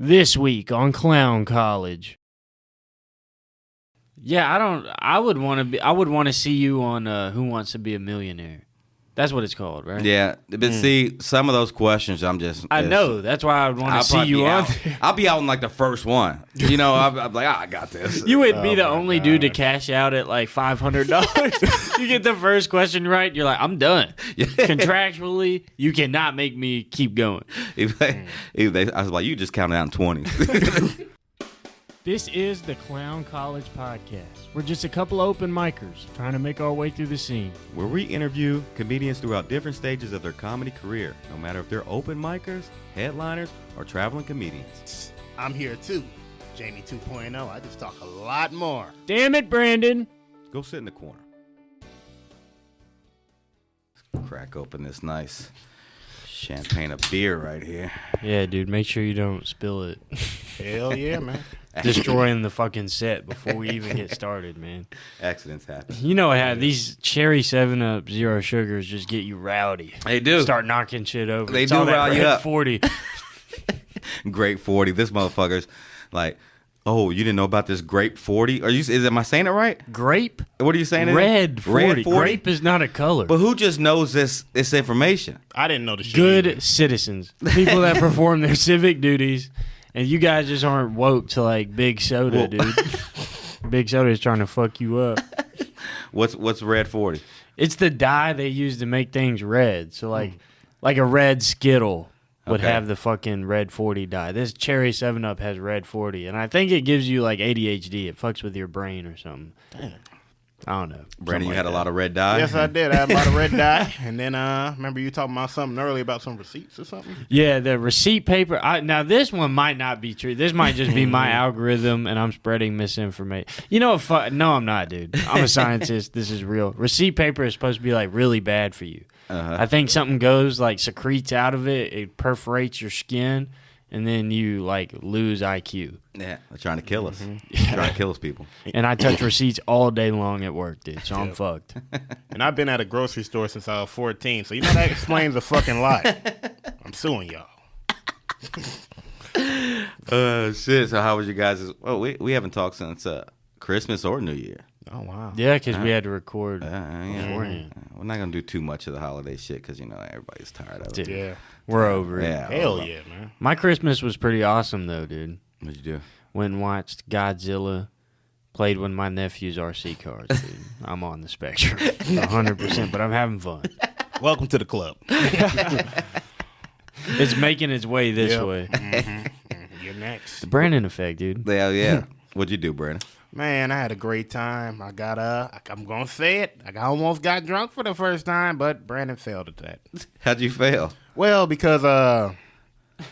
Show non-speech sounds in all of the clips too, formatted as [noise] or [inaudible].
This week on Clown College. Yeah, I don't. I would want to be. I would want to see you on uh, Who Wants to Be a Millionaire. That's what it's called, right? Yeah, but see, some of those questions, I'm just. I know. That's why I would want to see you on. out. [laughs] I'll be out in like the first one. You know, I'm, I'm like, ah, I got this. You would be Oh the my only dude to cash out at like five hundred dollars. [laughs] you get the first question right, you're like, I'm done. Contractually, you cannot make me keep going. If they- if they- I was like, you just counted out in 20. [laughs] This is the Clown College Podcast. We're just a couple open micers trying to make our way through the scene. where we interview comedians throughout different stages of their comedy career, no matter if they're open micers, headliners, or traveling comedians. I'm here too. Jamie 2.0. I just talk a lot more. Damn it, Brandon. Go sit in the corner. Crack open this nice champagne of beer right here. Yeah, dude, make sure you don't spill it. Hell yeah, man. [laughs] [laughs] Destroying the fucking set before we even get started, man. Accidents happen. You know how these cherry 7 Up zero sugars just get you rowdy. They do. Start knocking shit over. They It's do all that rile you Red up. 40. [laughs] Grape 40. This motherfucker's like, oh, you didn't know about this grape 40? Are you? Is am I saying it right? Grape? What are you saying? Red 40. Red 40. Grape is not a color. But who just knows this this information? I didn't know the shit. good either. citizens, people that perform their civic duties, and you guys just aren't woke to like big soda, Well- dude. [laughs] big soda is trying to fuck you up. [laughs] What's what's red 40? It's the dye they use to make things red. So hmm. like, like a red Skittle would Okay. have the fucking red forty dye. This cherry Seven Up has red forty, and I think it gives you like ADHD. It fucks with your brain or something. I don't know. Brandon, you had a lot of red dye. Yes, I did. I had a lot of red dye. [laughs] And then uh remember you talking about something earlier about some receipts or something? Yeah, the receipt paper. I, now this one might not be true. This might just be my [laughs] algorithm, and I'm spreading misinformation. You know, what fu- no, I'm not, dude. I'm a [laughs] scientist. this is real. Receipt paper is supposed to be like really bad for you. Uh-huh. I think something goes like secretes out of it. It perforates your skin, and then you like lose IQ. Yeah, they're trying to kill us. Mm-hmm. Trying to kill us, people. And I touch receipts all day long at work, dude. So I'm fucked. [laughs] And I've been at a grocery store since I was 14. So you know that explains a fucking lot. [laughs] I'm suing y'all. [laughs] Uh, shit. So how was you guys? Well, we we haven't talked since uh, Christmas or New Year. Oh wow. Yeah, because we had to record Uh, yeah. beforehand. We're not gonna do too much of the holiday shit because you know everybody's tired of it. Dude, Yeah. we're over it. Yeah. Hell yeah, man. My Christmas was pretty awesome though, dude. What'd you do? went and watched Godzilla, played with my nephew's RC cars. Dude. [laughs] I'm on the spectrum, 100. percent But I'm having fun. [laughs] Welcome to the club. [laughs] It's making its way this Yep. way. Mhm. You're next. The Brandon effect, dude. Yeah, yeah. What'd you do, Brandon? Man, I had a great time. I got uh I'm gonna say it. I almost got drunk for the first time, but Brandon failed at that. [laughs] How'd you fail? Well, because uh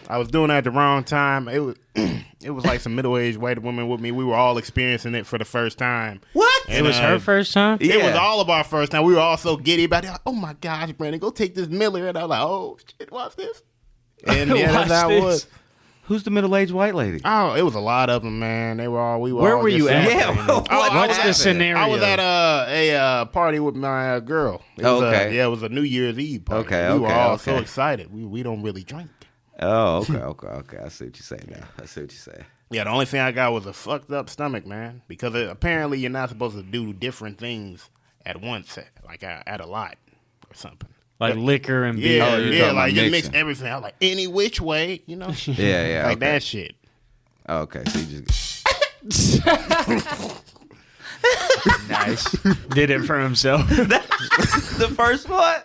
I was doing it at the wrong time. It was [clears throat] it was like some middle aged white women with me. We were all experiencing it for the first time. What? It was her first time. It was all of our first time. We were all so giddy about it. Like, oh my gosh, Brandon, go take this Miller. And I was like, oh shit, watch this. And [laughs] yeah, Watch that's how it this. was. Who's the middle-aged white lady? Oh, it was a lot of them, man. They were all we were. Where all were just you at? Yeah, what- Oh, I What's was the at- scenario? I was at uh, a uh, party with my uh, girl. It was, uh, Okay. yeah, it was a New Year's Eve party. Okay, we were okay, all so excited. We we don't really drink. Oh, okay, [laughs] okay, okay. I see what you're saying now. I see what you're saying. Yeah, the only thing I got was a fucked up stomach, man. Because uh, apparently you're not supposed to do different things at once, like uh, at a lot or something. Like liquor and beer. Yeah, Oh, you're yeah, like about just mix everything. I was like any which way, you know, [laughs] Yeah, yeah. like okay. that shit. Oh, okay, so you just [laughs] Nice. Did it for himself. [laughs] the first one.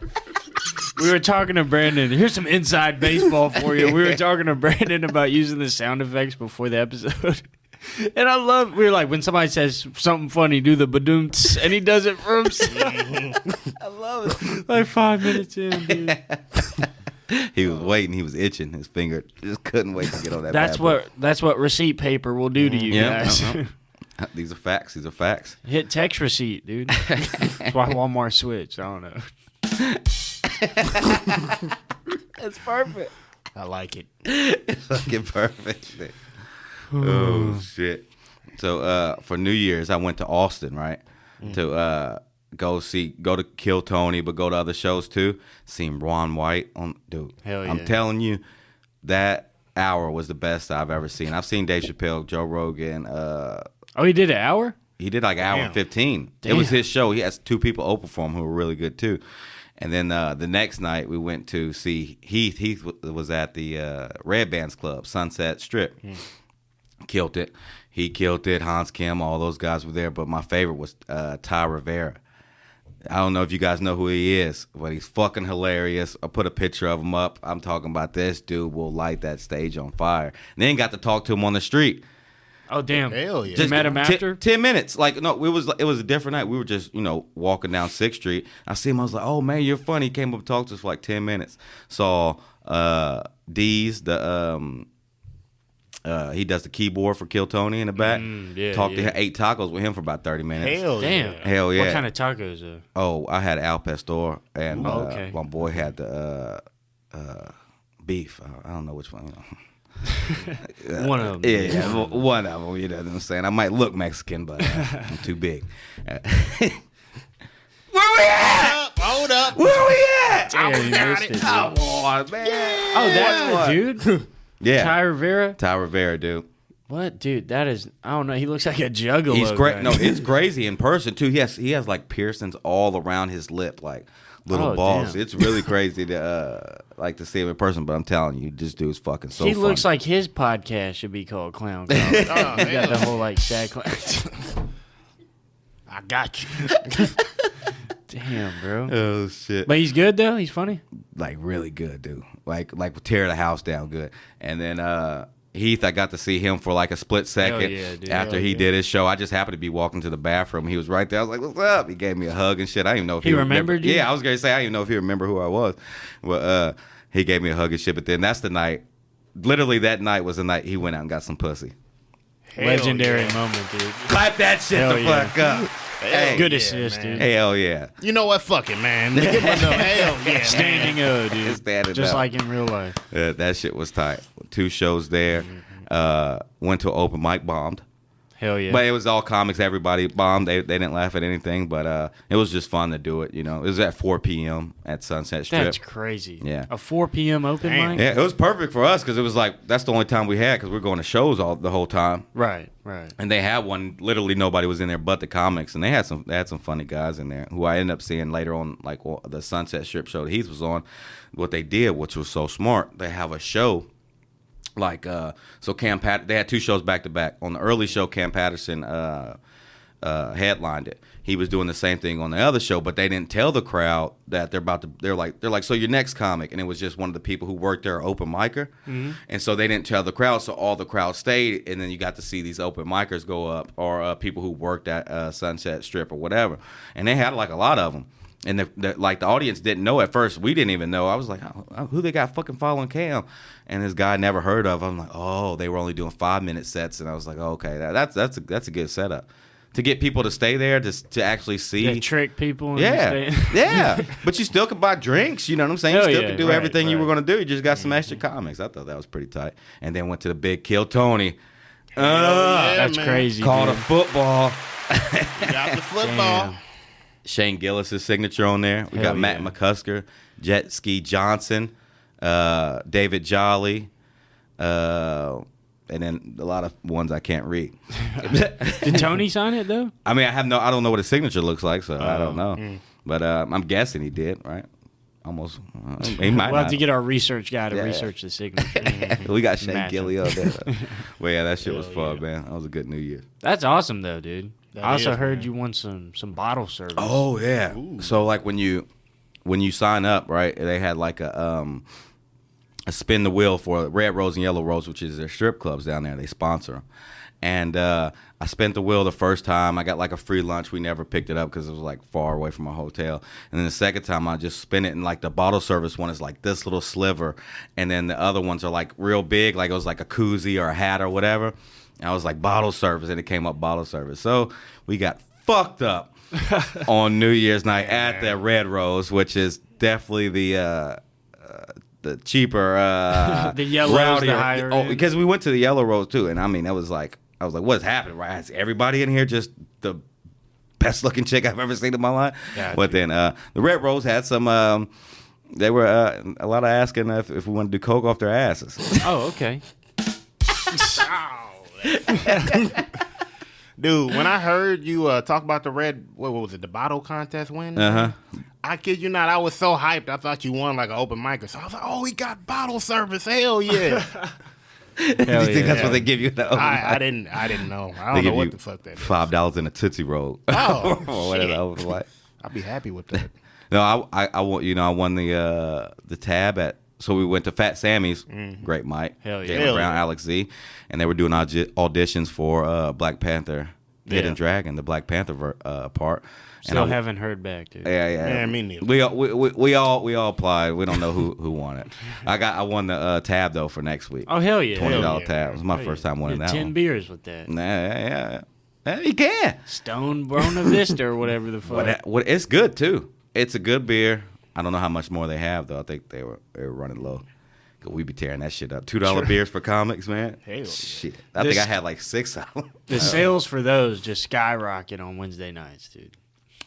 we were talking to Brandon. Here's some inside baseball for you. We were talking to Brandon about using the sound effects before the episode. [laughs] And I love, we were like, when somebody says something funny, do the badoom, and he does it for himself. [laughs] I love it. Like five minutes in, dude. [laughs] He was waiting. He was itching. His finger just couldn't wait to get on that. That's bad boy. what that's what receipt paper will do to you Yeah, guys. uh-huh. These are facts. These are facts. Hit text receipt, dude. That's why Walmart switched. I don't know. It's perfect. I like it. It's Fucking perfect. Oh shit. So uh, for New Year's, I went to Austin, right? To uh, go see, go to Kill Tony, but go to other shows too. Seen Ron White on, dude. Hell I'm telling you, that hour was the best I've ever seen. I've seen Dave Chappelle, Joe Rogan. Uh, Oh, he did an hour. he did like an hour and Damn. fifteen. It was his show. He has two people open for him who were really good too. And then uh, the next night we went to see Heath. Heath was at the uh, Red Bands Club, Sunset Strip. Killed it. He killed it. Hans Kim, all those guys were there. But my favorite was uh, Ty Rivera. I don't know if you guys know who he is, but he's fucking hilarious. I put a picture of him up. I'm talking about this dude will light that stage on fire. And then got to talk to him on the street. Oh damn! Hell yeah. You met him Ten- after. ten minutes. Like no, it was it was a different night. We were just you know walking down Sixth Street. I see him. I was like, oh man, you're funny. He came up and talked to us for like ten minutes. Saw uh, D's the um. Uh, he does the keyboard for Kill Tony in the back. Mm, yeah, Talked to him, ate tacos with him for about thirty minutes. Hell Damn. yeah. Hell yeah! What kind of tacos? Uh, Oh, I had al pastor, and Ooh, uh, okay. my boy had the uh, uh, beef. Uh, I don't know which one. You know. [laughs] one of them. Yeah, yeah, one of them. You know what I'm saying? I might look Mexican, but uh, I'm too big. [laughs] Where we at? Hold up. Where we at? Damn, you missed it, dude. Come on, man. Oh, that's the [laughs] dude. Yeah, Ty Rivera. Ty Rivera, dude. What, dude? That is. I don't know. He looks like a juggalo. He's great. No, it's [laughs] crazy in person too. He has he has like piercings all around his lip, like little Oh, balls. damn. It's really [laughs] crazy to uh, like to see him in person. But I'm telling you, this dude's fucking so. he fun. looks like his podcast should be called Clown College. [laughs] Oh, He's got the whole like sad clown. I got you. Damn, bro. Oh shit! But he's good though. He's funny. like really good, dude. Like like tear the house down good. And then uh Heath, I got to see him for like a split second yeah, dude. after Hell he yeah. did his show. I just happened to be walking to the bathroom. He was right there. I was like, "What's up?" He gave me a hug and shit. I didn't even know if He he, remembered you? Yeah, I was gonna say I didn't even know if he remembered who I was. But uh he gave me a hug and shit. But then that's the night. Literally, that night was the night he went out and got some pussy. Hell Legendary yeah. moment, dude. Clap that shit Hell the yeah. fuck up. Hey, Good yeah, assist, dude. hell yeah. You know what? Fuck it, man. Give him another hell yeah. Standing O, dude. Standing Just up. like in real life. Uh, that shit was tight. Two shows there. Uh, went to open mic, bombed. Hell yeah. But it was all comics. Everybody bombed. They, they didn't laugh at anything. But uh, it was just fun to do it. You know, it was at 4 p.m. at Sunset Strip. That's crazy. Yeah. A 4 p.m. open Damn. mic? yeah, it was perfect for us because it was like that's the only time we had because we are going to shows all the whole time. Right, right. And they had one. Literally nobody was in there but the comics, and they had some. They had some funny guys in there who I ended up seeing later on, like well, the Sunset Strip show that Heath was on. What they did, which was so smart, they have a show like uh so Cam Pat they had two shows back to back. On the early show Cam Patterson uh uh headlined it. He was doing the same thing on the other show, but they didn't tell the crowd that they're about to they're like they're like so your next comic and it was just one of the people who worked there open micer. And so they didn't tell the crowd so all the crowd stayed and then you got to see these open micers go up or uh, people who worked at uh, Sunset Strip or whatever. And they had like a lot of them. And the, the, like the audience didn't know at first. We didn't even know. I was like, oh, who they got fucking following Cam? And this guy I never heard of. I'm like, oh, they were only doing five minute sets, and I was like, oh, okay, that, that's that's a, that's a good setup to get people to stay there to to actually see. They trick people. yeah, [laughs] yeah, but you still could buy drinks. You know what I'm saying? Hell you still yeah, can do right, everything you were gonna do. You just got some extra comics. I thought that was pretty tight. And then went to the big Kill Tony. Uh, yeah, That's man. crazy. Called a football. Got the [laughs] football. Damn. Shane Gillis' signature on there. We Hell got Matt. McCusker, Jet Ski Johnson, uh, David Jolly, uh, and then a lot of ones I can't read. [laughs] Did Tony sign it though? I mean, I have no, I don't know what his signature looks like, so I don't Oh, know. But uh, I'm guessing he did, right? Almost. Uh, he might We'll have to get our research guy to Yeah. research the signature. [laughs] we got Shane Gilly up there. [laughs] well, yeah, that shit was Hell fun, yeah. man. That was a good New Year. That's awesome though, dude. That I also is, heard man. you won some some bottle service. Oh yeah. So like when you when you sign up, right? They had like a um a spin the wheel for Red Rose and Yellow Rose, which is their strip clubs down there. They sponsor them. And uh, I spent the wheel the first time. I got like a free lunch. We never picked it up because it was like far away from a hotel. And then the second time, I just spin it, and like the bottle service one is like this little sliver, and then the other ones are like real big, like it was like a koozie or a hat or whatever. And I was like bottle service, and it came up bottle service. So we got fucked up [laughs] on New Year's night at the Red Rose, which is definitely the. Uh, uh, the cheaper, uh, [laughs] The yellow's the rowdier- higher Oh, because we went to the yellow rose too, and I mean, that was like, I was like, what's happening? Right? Is everybody in here just the best looking chick I've ever seen in my life? Gotcha. But then uh, the red rose had some um, They were uh, a lot of asking if, if we want to do coke off their asses. Oh, okay. [laughs] [laughs] Dude, when I heard you uh, talk about the red, what, what was it, the bottle contest win? Uh huh. I kid you not, I was so hyped. I thought you won like an open mic or so. I was like, oh, we got bottle service. Hell yeah. [laughs] Do you think that's what they give you? in the open I, I didn't I didn't know. I don't know what the fuck that is. Five dollars in a tootsie roll. Oh, [laughs] or whatever shit. that was like. I'll be happy with that. No, I, I, I won. You know, I won the uh, the tab at. So we went to Fat Sammy's, great Mike, Hell yeah. Jalen Brown, yeah. Alex Z, and they were doing audi- auditions for uh, Black Panther, Hidden Dragon, the Black Panther ver- uh, part. Still I- haven't heard back, dude. Yeah, yeah. Man, me neither. We, all- we, we, we all we all applied. We don't know who who won it. [laughs] I got I won the uh, tab though for next week. Oh hell yeah. Twenty Hell dollar yeah. tab. It was my yeah. first time winning Did that Ten one. beers with that. Nah, yeah, yeah, yeah. You can. Stone Buenaveza or whatever the fuck. That, what, it's good too. It's a good beer. I don't know how much more they have though. I think they were they were running low. 'Cause we be tearing that shit up. Two dollar beers for comics, man. Hell. Shit. I This- think I had like six of them. the [laughs] sales for those just skyrocket on Wednesday nights, dude.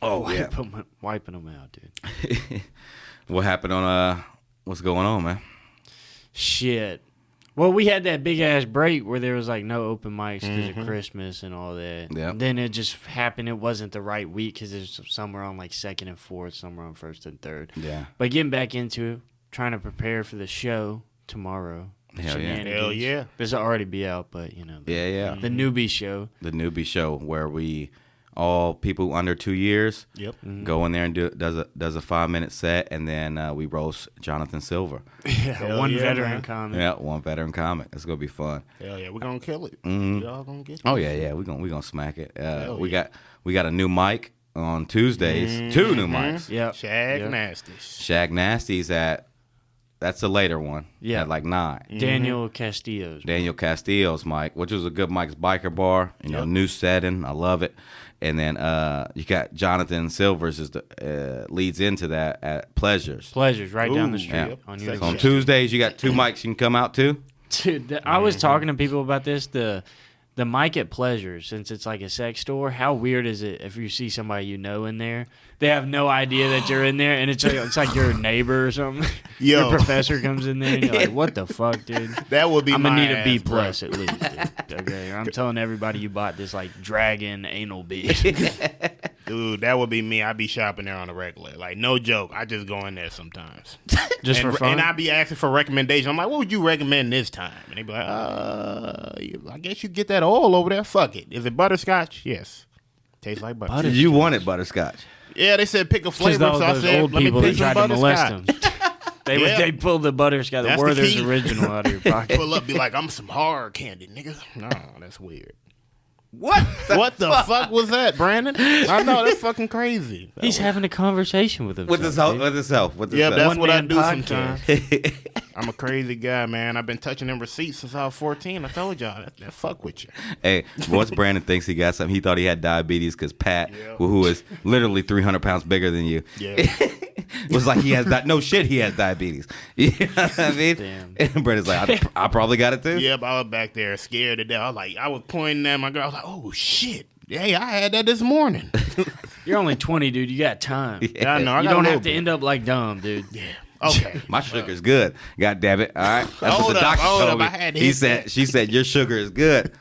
Oh yeah. Wipe 'em- wiping them out, dude. [laughs] what happened on uh? What's going on, man? Shit. Well, we had that big ass break where there was like no open mics because Mm-hmm. of Christmas and all that. Yeah. Then it just happened. It wasn't the right week because there's somewhere on like second and fourth, somewhere on first and third. Yeah. But getting back into it, trying to prepare for the show tomorrow. Hell yeah. Hell yeah. This will already be out, but you know. The, Yeah, yeah. The newbie show. The newbie show where we all people under two years Yep. go in there and do does a does a five minute set and then uh, we roast Jonathan Silver. [laughs] Hell one yeah, veteran man. comic. Yeah, one veteran comic. It's gonna be fun. Hell yeah, we're gonna kill it. Mhm. Y'all gonna get Oh yeah, yeah. We gonna we gonna smack it. Uh, Hell we yeah. got we got a new mic on Tuesdays. Two new mics. Yeah. Shag Yep. nasty. Shag Nasty's at that's the later one. Yeah. at like nine. Daniel Castillo's. Daniel Castillo's mic, which was a good Mike's biker bar. You know, new setting. I love it. And then uh, you got Jonathan Silvers is the uh, leads into that at Pleasures. Pleasures right down the street Yeah. on So on Tuesdays you got two mics you can come out to. Dude, th- I was talking to people about this. The the mic at Pleasure, since it's like a sex store, how weird is it if you see somebody you know in there? They have no idea that you're in there, and it's like, it's like your [sighs] neighbor or something. Yo. Your professor comes in there, and you're like, "What the fuck, dude?" [laughs] That would be I'm gonna need a B ass, bro. plus at least. Dude. Okay, I'm telling everybody you bought this like dragon anal bead. [laughs] [laughs] Dude, that would be me. I'd be shopping there on a regular. Like, no joke. I just go in there sometimes. [laughs] Just and, for fun. And I'd be asking for recommendations. I'm like, what would you recommend this time? And they'd be like, uh, I guess you get that oil over there. Fuck it. Is it butterscotch? Yes. Tastes like butter. Butter- You wanted butterscotch. Yeah, they said pick a flavor. those, So I those said, old let me people that pick some tried to molest them. [laughs] They Yeah. they pulled the butterscotch, the That's Werther's original out of your [laughs] pocket. Pull up, be like, I'm some hard candy, nigga. No, that's weird. What? what the fuck was that, Brandon? I know that's fucking crazy. That [laughs] He's was- having a conversation with himself. With his help, with himself. with his Yeah, help. that's One what I do podcast. sometimes. [laughs] I'm a crazy guy, man. I've been touching them receipts since I was 14. I told y'all that, that fuck with you. Hey, once Brandon thinks he got something, he thought he had diabetes because Pat, Yeah. who who is literally 300 pounds bigger than you, Yeah. Was like he has di- no shit. He has diabetes. [laughs] You know what I mean? Damn. And Brandon's like, I, [laughs] I probably got it too. Yep, I was back there scared to death. I was like, I was pointing at my girl. I was like, oh shit. Hey, I had that this morning. [laughs] You're only 20, dude. You got time. Yeah, I know. I you got don't have to bit. end up like dumb, dude. Yeah. Okay. My sugar's good. God damn it! All right, that's Hold what the doctor hold told me. I had to he said, she said, your sugar is good.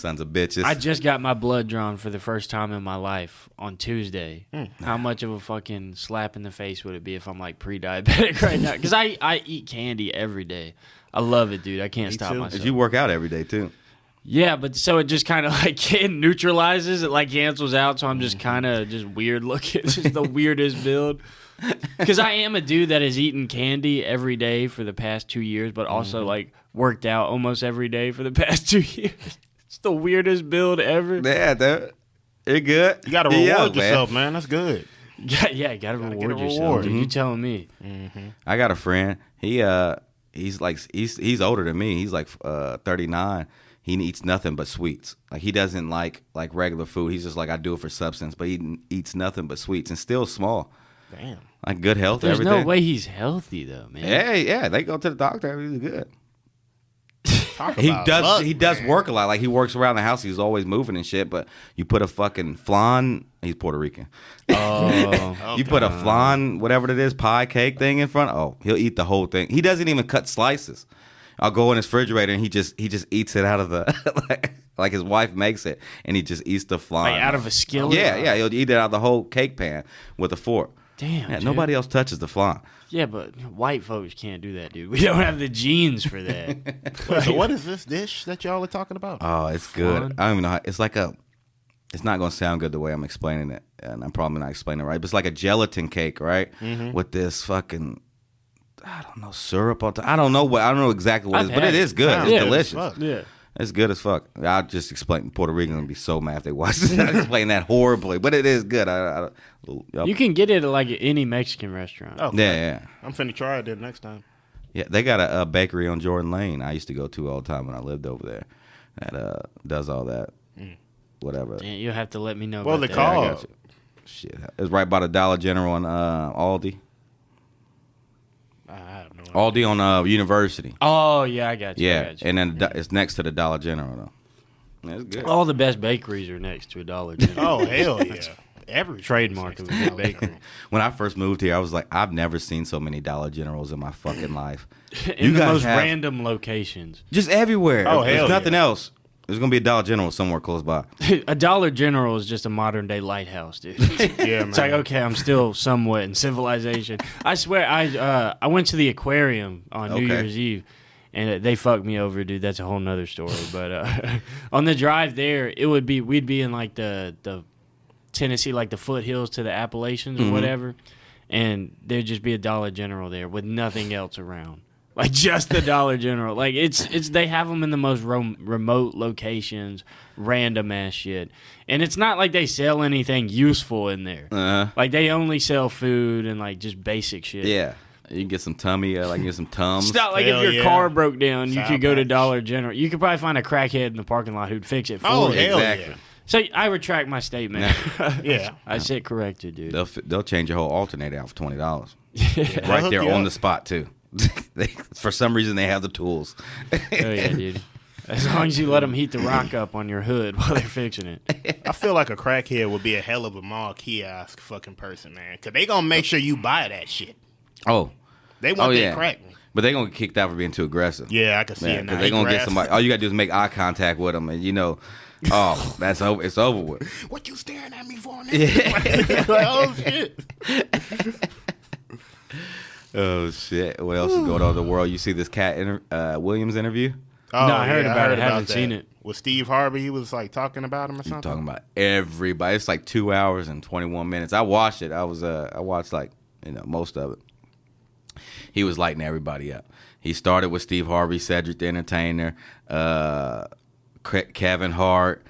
Sons of bitches. I just got my blood drawn for the first time in my life on Tuesday. Hmm. How much of a fucking slap in the face would it be if I'm like pre-diabetic [laughs] right now? Because I, I eat candy every day. I love it, dude. I can't Me stop too. myself. you work out every day too. Yeah, but so it just kind of [laughs] like it neutralizes. It like cancels out. So I'm just Mm-hmm. kind of just weird looking. [laughs] It's just the weirdest build. Because I am a dude that has eaten candy every day for the past two years, but Mm-hmm. also like worked out almost every day for the past two years. It's the weirdest build ever. Yeah, dude. You're good. You got to You're reward young, man. yourself, man. That's good. [laughs] Yeah, yeah, gotta, Gotta get reward a yourself. reward. Dude. You telling me? I got a friend. He uh he's like he's he's older than me. He's like uh 39. He eats nothing but sweets. Like he doesn't like like regular food. He's just like I do it for substance, but he eats nothing but sweets and still small. Damn. Like good health. There's everything. no way he's healthy though, man. Yeah, yeah. They go to the doctor. He's good. Talk He does. luck, he does man. work a lot. Like he works around the house. He's always moving and shit. But you put a fucking flan. He's Puerto Rican. Oh, [laughs] You put a flan, whatever it is, pie cake thing in front. Oh, he'll eat the whole thing. He doesn't even cut slices. I'll go in his refrigerator and he just he just eats it out of the [laughs] like, like his wife makes it and he just eats the flan like out of a skillet. Yeah, yeah. He'll eat it out of the whole cake pan with a fork. Damn. Yeah, nobody else touches the flan. Yeah, but white folks can't do that, dude. [laughs] We don't have the genes for that. [laughs] Wait, so what [laughs] is this dish that y'all are talking about? Oh, it's good. Flan? I don't even know. How, it's like a. It's not going to sound good the way I'm explaining it, and I'm probably not explaining it right. But it's like a gelatin cake, right? Mm-hmm. With this fucking, I don't know, syrup on top. I don't know what. I don't know exactly what it I've is, but it it. is good. Sounds It's good as delicious. fuck. yeah. It's good as fuck. I'll just explain. Puerto Rican gonna be so mad if they watch this. [laughs] I explain that horribly, but it is good. I, I, You can get it at like any Mexican restaurant. Oh, yeah, yeah, I'm finna try it then next time. yeah. They got a, a bakery on Jordan Lane. I used to go to all the time when I lived over there. That uh, does all that. Whatever. Yeah, you'll have to let me know. What about they that. call- I. Shit, it's right by the Dollar General and uh, Aldi. I have no idea. Aldi on uh, University. Oh yeah, I got you. I Yeah, got you. and then the- it's next to the Dollar General though. Yeah, it's good. all the best bakeries are next to a Dollar [laughs] General. Oh hell yeah! Every trademark of a good bakery. [laughs] When I first moved here, I was like, I've never seen so many Dollar Generals in my fucking life. [laughs] in You the guys most have- random locations. Just everywhere. Oh, If There's hell nothing yeah. else. There's gonna be a Dollar General somewhere close by. [laughs] a Dollar General is just a modern day lighthouse, dude. [laughs] Yeah, man. It's like okay, I'm still somewhat in civilization. I swear, I uh, I went to the aquarium on New Okay. Year's Eve, and they fucked me over, dude. That's a whole nother story. But uh, [laughs] on the drive there, it would be we'd be in like the the Tennessee, like the foothills to the Appalachians or whatever, and there'd just be a Dollar General there with nothing else around. Like just the Dollar General, like it's it's they have them in the most rom- remote locations, random ass shit, and it's not like they sell anything useful in there. Uh, Like they only sell food and like just basic shit. yeah. You can get some tummy, uh, like get some tums. It's not like Hell if your yeah. car broke down, you Sour could go to Patch. Dollar General. You could probably find a crackhead in the parking lot who'd fix it for Oh you. hell Exactly. So I retract my statement. [laughs] Yeah. I said corrected, dude. They'll fi- they'll change your whole alternator out for twenty dollars. [laughs] They'll Right hook there you on up. the spot too. [laughs] they, for some reason, they have the tools. Oh yeah, [laughs] dude. As long as you let them heat the rock up on your hood [laughs] while they're fixing it. I feel like a crackhead would be a hell of a mall kiosk fucking person, man. Cause they gonna make sure you buy that shit. Oh, They want Oh, that yeah. crack. but they're gonna get kicked out for being too aggressive. Yeah, I can see Yeah, it now. because they're gonna get somebody. All you gotta do is make eye contact with them, and you know, oh, that's over. It's over with. What you staring at me for? Nigga? like, oh shit. Oh shit! What else is going on in the world? You see this Katt inter- uh, Williams interview? Oh, No, I heard yeah, about it. Haven't that. seen it. With Steve Harvey, he was like talking about him or He's something. talking about everybody. It's like two hours and twenty one minutes. I watched it. I was uh, I watched like you know most of it. He was lighting everybody up. He started with Steve Harvey, Cedric the Entertainer, uh, Kevin Hart,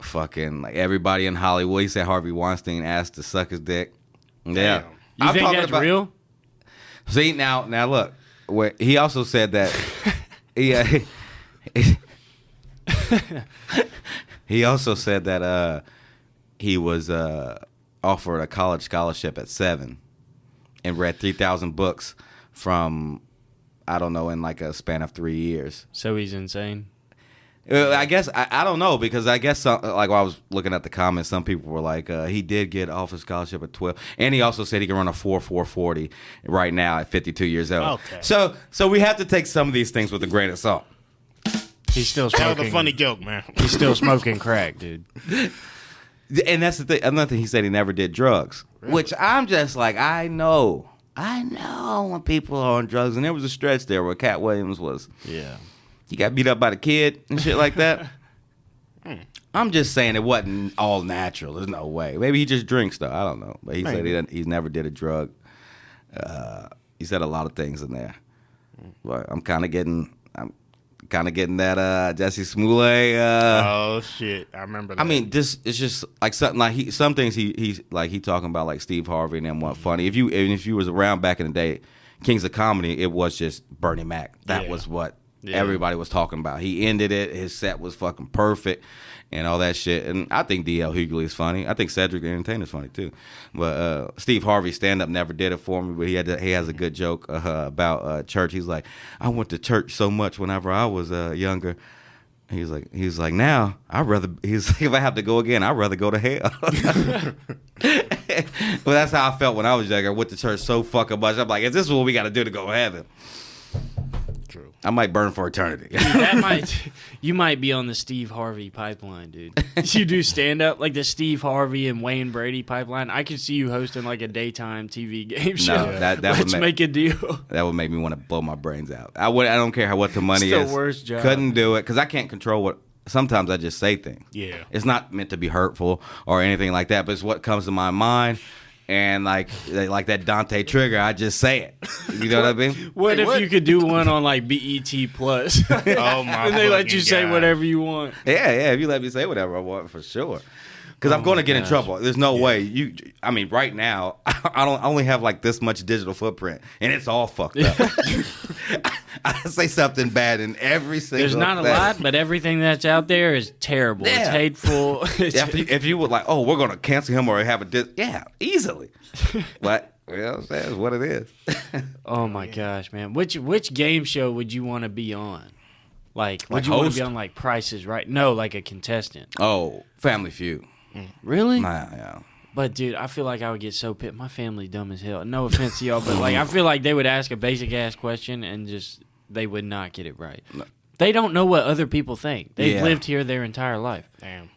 fucking like everybody in Hollywood. He said Harvey Weinstein asked to suck his dick. Yeah, Damn. You I'm think that's about- real? See now, now look. Where he also said that. [laughs] yeah. [laughs] he also said that uh, he was uh, offered a college scholarship at seven, and read three thousand books from, I don't know, in like a span of three years. So he's insane. Uh, I guess I, I don't know because I guess some, like while I was looking at the comments, some people were like, uh, he did get off a scholarship at twelve, and he also said he can run a four four forty right now at fifty two years old. Okay. So so we have to take some of these things with a grain of salt. He's still That smoking. was a funny joke, man. He's still smoking crack, dude. [laughs] And that's the thing. Another thing he said he never did drugs, which I'm just like, I know, I know when people are on drugs, and there was a stretch there where Katt Williams was. Yeah. He got beat up by the kid and shit like that. [laughs] I'm just saying it wasn't all natural. There's no way. Maybe he just drinks though. I don't know. But he said he didn't, he's never did a drug. Uh, he said a lot of things in there. But I'm kind of getting I'm kind of getting that uh, Jussie Smollett. Uh, oh shit, I remember. That. I mean, this it's just like something like he some things he he's like he talking about like Steve Harvey and them what funny. If you and if you was around back in the day, Kings of Comedy, it was just Bernie Mac. That Yeah. was what everybody was talking about. He ended it. His set was fucking perfect. And all that shit, and I think DL Hughley is funny. I think Cedric the Entertainer is funny too. But uh, Steve Harvey stand up never did it for me. But he had to, he has a good joke uh, about uh, church. He's like, I went to church so much whenever I was uh, younger. He's like, he's like, now I'd rather. [laughs] He's like, if I have to go again, I'd rather go to hell. [laughs] well, that's how I felt when I was younger. I went to church so fucking much. I'm like, is this what we got to do to go to heaven? I might burn for eternity. that [laughs] might you might be on the Steve Harvey pipeline, dude. you do stand up like the Steve Harvey and Wayne Brady pipeline. I could see you hosting like a daytime TV game show. that- that would Let's make- make a deal. that would make me want to blow my brains out. I would. I don't care how what the money It's the is. worst job. Couldn't do it because I can't control what. Sometimes I just say things. Yeah. It's not meant to be hurtful or anything like that, but it's what comes to my mind. And like like that Dante trigger, I just say it. You know what I mean? What if what? you could do one on like BET Plus? [laughs] Oh my! God. [laughs] And they let fucking you say whatever you want. Yeah, yeah. If you let me say whatever I want, for sure. Because I'm Oh going to get in trouble. There's no way you. I mean, right now, [laughs] I don't I only have like this much digital footprint, and it's all fucked up. [laughs] I say something bad in every single. There's not a lot, but everything that's out there is terrible. It's Yeah. hateful. [laughs] It's- Yeah, if, you, if you would like, oh, we're gonna cancel him or have a dis, yeah, easily. [laughs] but you know what I'm? It's what it is. oh my gosh, man! Which which game show would you want to be on? Like, would Like you want to be on like Prices Right? No, like a contestant. oh, Family Feud. Mm. Really? Nah, yeah. But dude, I feel like I would get so pissed. My family dumb as hell. No offense to y'all, but like I feel like they would ask a basic ass question and just they would not get it right. They don't know what other people think. They've Yeah. lived here their entire life. Damn.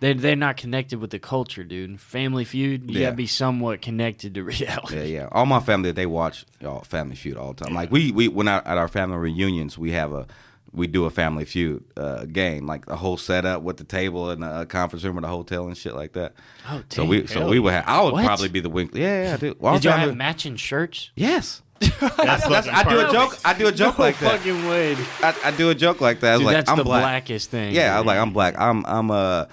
They they're not connected with the culture, dude. Family Feud, you Yeah. gotta be somewhat connected to [laughs] reality. Yeah, yeah. All my family they watch y'all Family Feud all the time. Like we we when out at our family reunions we have a we do a Family Feud uh, game like the whole setup with the table and the conference room of the hotel and shit like that. Oh, So we so hell we would have, I would What? probably be the wink. Yeah, yeah, dude. Well, Did y'all have matching shirts? Yes. That's, That's, I do a joke. I do a joke like that. fucking way. I, I do a joke like that. I was Dude, like, that's I'm the black. blackest thing. Yeah, I was like, I'm black. I'm I'm uh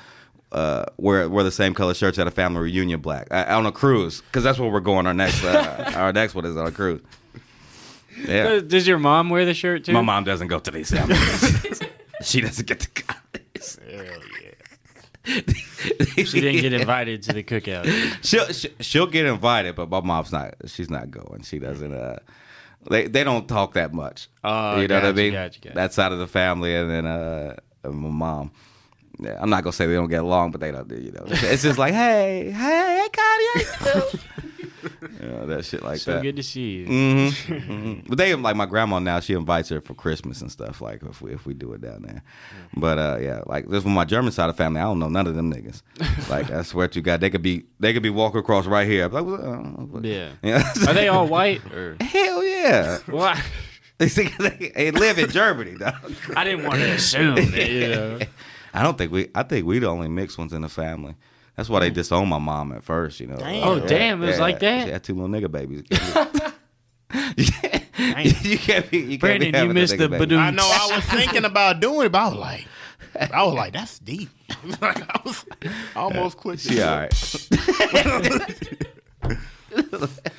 uh we're we're the same color shirts at a family reunion. Black I, on a cruise because that's where we're going. Our next uh, [laughs] our next one is on a cruise. Yeah, Does- Does your mom wear the shirt too? my mom doesn't go to these families. [laughs] she doesn't get to go. Hell yeah. She didn't get invited to the cookout. She'll she- she'll get invited, but my mom's not. She's not going. She doesn't. Uh, they they don't talk that much. Oh, you know what I mean? gotcha, gotcha. That side of the family, and then uh, my mom. Yeah, I'm not gonna say they don't get along, but they don't. do You know, it's just like, hey, hey, hey, Connie, [laughs] how you doing? you know, that shit like So that. good to see you. hmm [laughs] hmm But they like my grandma now. She invites her for Christmas and stuff. Like if we if we do it down there. But uh, yeah, like this with my German side of family. I don't know none of them niggas. [laughs] like I swear to God, they could be they could be walking across right here. Like, uh, Yeah. [laughs] Yeah. Are they all white? Or? Hell yeah. Well, I, They think they, they live in Germany, dog. I didn't want to assume. That, you know. I don't think we. I think we the only mixed ones in the family. That's why they disowned my mom at first. You know. Damn. Oh, damn, it was like that? She had two little nigga babies. [laughs] [laughs] you, can't, be. You can't Brandon, be you missed the nigga baby. badoo. I know. I was thinking about doing it, but I was like, I was like, that's deep. [laughs] like I was I almost quit. She all right.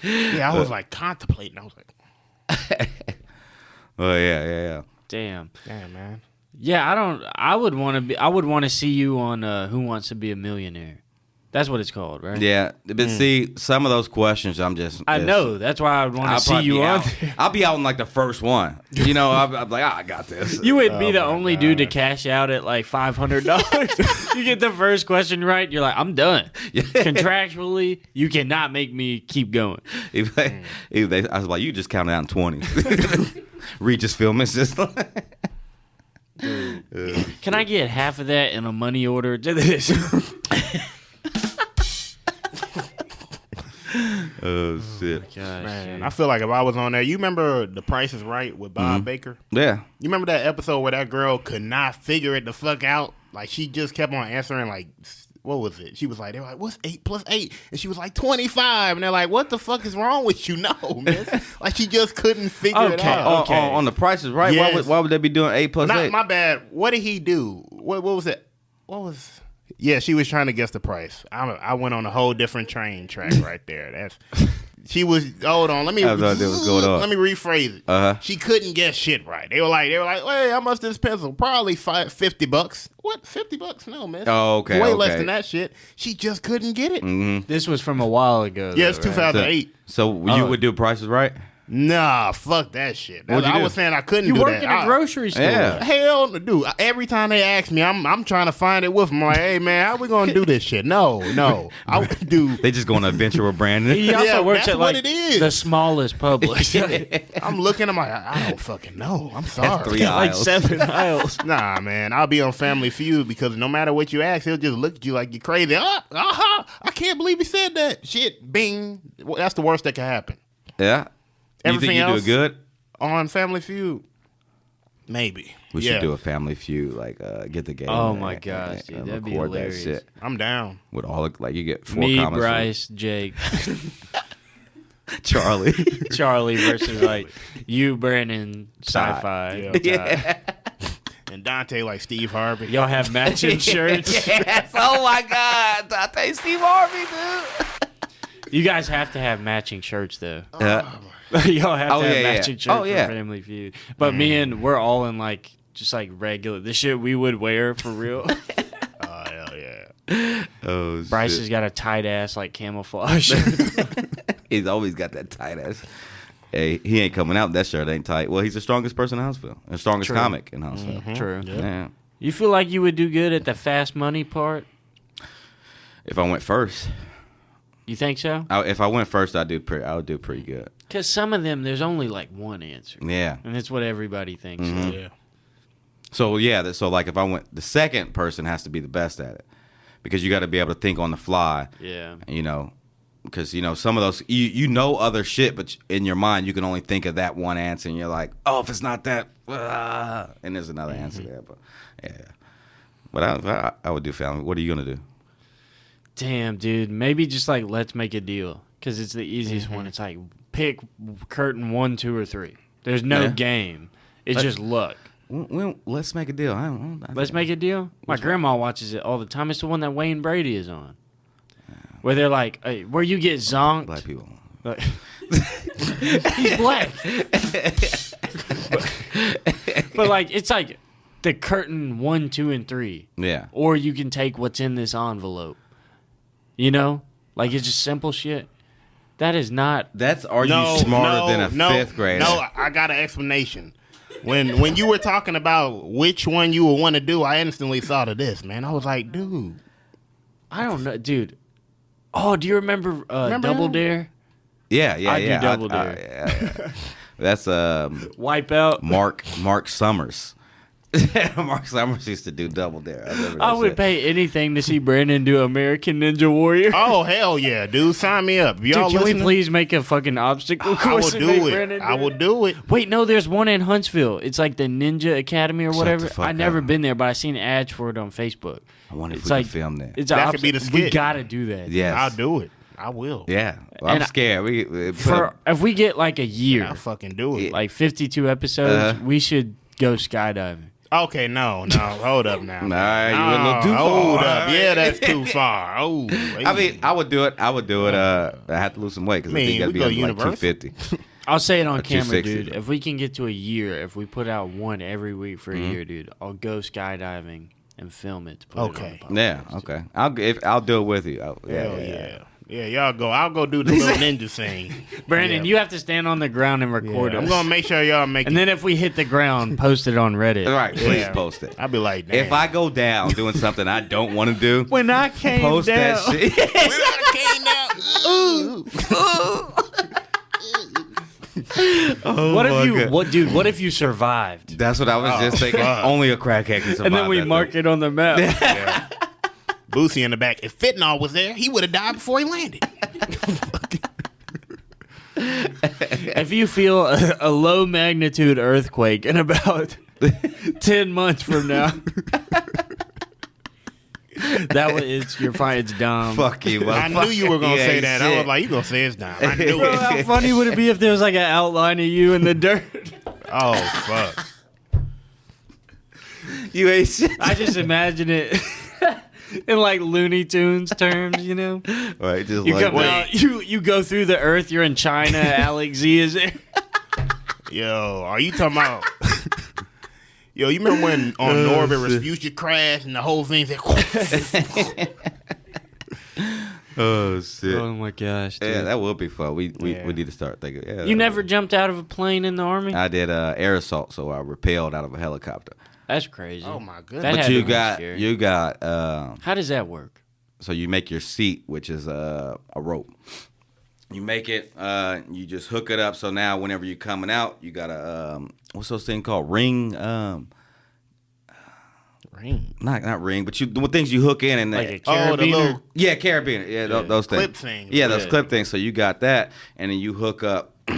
Yeah, I was like contemplating. I was like, Oh yeah, yeah, yeah. Damn. damn man. Yeah, I don't. I would want to be. I would want to see you on uh, Who Wants to Be a Millionaire. That's what it's called, right? Yeah, but see, some of those questions, I'm just. I know. That's why I want to see you on. out. there. I'll be out in like the first one. You know, I'm, I'm like, ah, I got this. [laughs] You would be Oh the my only dude to cash out at like five hundred dollars. [laughs] you get the first question right, you're like, I'm done. Contractually, you cannot make me keep going. If they, if they, I was like, you just counted out in twenty. [laughs] Regis Philbin is just like, Can I get half of that in a money order this? [laughs] Uh, oh shit. Gosh, Man. I feel like if I was on there, you remember The Price is Right with Bob mm-hmm. Barker? Yeah, You remember that episode where that girl could not figure it the fuck out? Like she just kept on answering like what was it? She was like, they were like, what's eight plus eight? And she was like, 25. And they're like, what the fuck is wrong with you? [laughs] No, miss. [laughs] like she just couldn't figure it out. on, Okay. on, on the prices right. Why would why would they be doing eight plus Not eight? my bad. What did he do? What what was it? What was Yeah, she was trying to guess the price. I, I went on a whole different train track right there. That's [laughs] she was. Hold on, let me. I have no going on. Let me rephrase it. Uh-huh. She couldn't guess shit right. They were like, they were like, hey, how much this pencil? Probably five, 50 bucks. What? Fifty bucks? No, man. Oh, okay, Way less than that shit. She just couldn't get it. This was from a while ago. Yeah, it's though, right? 2008. So you Oh. would do prices right? Nah, fuck that shit. What'd I do? was saying I couldn't You do work that. in a I- grocery store. Yeah. Hell, dude. Every time they ask me, I'm I'm trying to find it with them. I'm like, hey man, how we gonna do this shit? No, no. I [laughs] would do. They just go on an adventure with Brandon. He also Yeah, works that's at what like it is. the smallest Publix. [laughs] I'm looking. I'm like, I I don't fucking know. I'm sorry. three [laughs] like aisles. seven aisles. Nah, man. I'll be on Family Feud because no matter what you ask, he'll just look at you like you're crazy. Ah, aha! I can't believe he said that. Shit, bing. That's the worst that can happen Yeah. You think you else? do it good? on Family Feud. Maybe. We yeah, should do a family feud, like uh, get the game. Oh and- my gosh, and dude, that'd be record that hilarious. shit I'm down. with all the, like you get four Me, comments. from Bryce, Jake, [laughs] Charlie. [laughs] Charlie versus like you, Brandon, Ty. sci-fi. Yeah. [laughs] And Dante like Steve Harvey. Y'all have matching shirts. yes. Oh my God. Dante Steve Harvey, dude. You guys have to have matching shirts though. dude. Yeah. [laughs] Y'all have Oh, to have yeah, yeah. matching shirts Oh, yeah. for Family Feud. But mm-hmm. me and we're all in like just like regular the shit we would wear for real. [laughs] [laughs] Oh hell yeah. Oh, Bryce shit. has got a tight ass like camouflage. He's always got that tight ass. Hey, he ain't coming out. That shirt ain't tight. Well, he's the strongest person in Huntsville, the strongest True. comic in Huntsville. Mm-hmm. True. Yeah. You feel like you would do good at the fast money part? If I went first, You think so? I, if I went first, I'd do pretty. I would do pretty good. Because some of them, there's only like one answer, Yeah. and it's what everybody thinks. Mhm. Yeah. So yeah, so like if I went, the second person has to be the best at it, because you got to be able to think on the fly. Yeah. You know, because you know some of those you you know other shit, but in your mind you can only think of that one answer, and you're like, oh, if it's not that, ah, and there's another answer there. But yeah, but I, I I would do family. What are you gonna do? Damn, dude. Maybe just like let's make a deal because it's the easiest one. Mm-hmm. It's like pick curtain one, two, or three. There's no Yeah. game. It's Let- just luck. Well, well, let's make a deal. I don't, I Let's make a deal. My grandma watches it all the time. It's the one that Wayne Brady is on. Where they're like, hey, where you get zonked. black people. Like- [laughs] [laughs] He's black. but, [laughs] but, like it's like the curtain one, two, and three. Yeah. Or you can take what's in this envelope. You know? Like it's just simple shit. That is not That's are no, you smarter no, than a no, fifth grader? No, I got an explanation. When when you were talking about which one you would want to do, I instantly thought of this, man. I was like, dude, I don't know, dude. Oh, do you remember, uh, Remember Double him? Dare? Yeah, yeah, I do yeah. Double I- Dare. yeah, yeah. That's um, [laughs] Wipeout. Mark Mark Summers. [laughs] Mark Summers used to do Double Dare. I, remember I that would shit. pay anything to see Brandon do American Ninja Warrior. [laughs] oh hell yeah, dude, sign me up. Y'all Dude, can we please make a fucking obstacle course? I will course and make do it. Brandon I do will do it. Wait, no, there's one in Huntsville. It's like the Ninja Academy or Shut whatever. the fuck I never up. been there, but I seen ads for it on Facebook. I wonder if It's we like can film that. It's That a could be the obstacle- We gotta do that. yes, I'll do it. I will. Yeah, Well, I'm And scared. We, we For up- if we get like a year, I'll fucking do it. like 52 episodes, Uh-huh. we should go skydiving. Okay, no, no, hold up now. [laughs] Nah, you went a little too No, Hold far. up, yeah, that's too [laughs] far. Oh, I mean, I would do it. I would do it. Uh, I have to lose some weight because I, Man, think I'd we be go under like Universal. 250. [laughs] I'll say it on camera, 260. dude. If we can get to a year, if we put out one every week for a Mm-hmm. year, dude, I'll go skydiving and film it. To put Okay. It on the yeah, podcast. okay. I'll if I'll do it with you. I'll, yeah, hell yeah, yeah. yeah, y'all go. I'll go do the [laughs] little ninja thing. Brandon, Yeah. you have to stand on the ground and record Yeah, I'm gonna make sure y'all make. and it. then if we hit the ground, post it on Reddit. All right, please Yeah. post it. I'll be like, Damn. If I go down doing something I don't want to do, [laughs] When I came post down, that shit. [laughs] Oh what if you, God. what, dude? What if you survived? That's what I was just oh, thinking. Only a crackhead can survive. And then we that mark thing. it on the map. yeah. Boosie in the back. If Fentanyl was there, he would have died before he landed. [laughs] if you feel a, a low magnitude earthquake in about [laughs] ten months from now, [laughs] that was it's you're fine. It's dumb. Fuck you. I knew you were gonna Yeah, say that. I shit. was like, you gonna say it's dumb. I knew Bro, it. how funny would it be if there was like an outline of you in the dirt? Oh fuck. you ain't shit. I just imagine it. [laughs] in like Looney Tunes terms, you know. [laughs] Right, just You like come out, you you go through the earth. You're in China. [laughs] Alex Z is there. Yo, are you talking about? Yo, you remember when on Norbit Rasputia crashed and the whole thing said? oh shit. Oh my gosh, dude. yeah, that would be fun. We we, Yeah. we need to start thinking. Yeah, you never jumped out of a plane in the army? I did uh, air assault, so I repelled out of a helicopter. That's crazy. oh my That goodness! had But to you be got scary. you got um, How does that work? so you make your seat, which is a a rope. You make it, uh, you just hook it up. So now, whenever you're coming out, you got a um, what's those thing called ring? Um, Ring. not not ring, but you the things you hook in and Like they- a Oh, the carabiner? little yeah, carabiner, yeah, tho- Yeah. those things, Clip thing. yeah, those Yeah. clip things. So you got that, and then you hook up. [clears throat]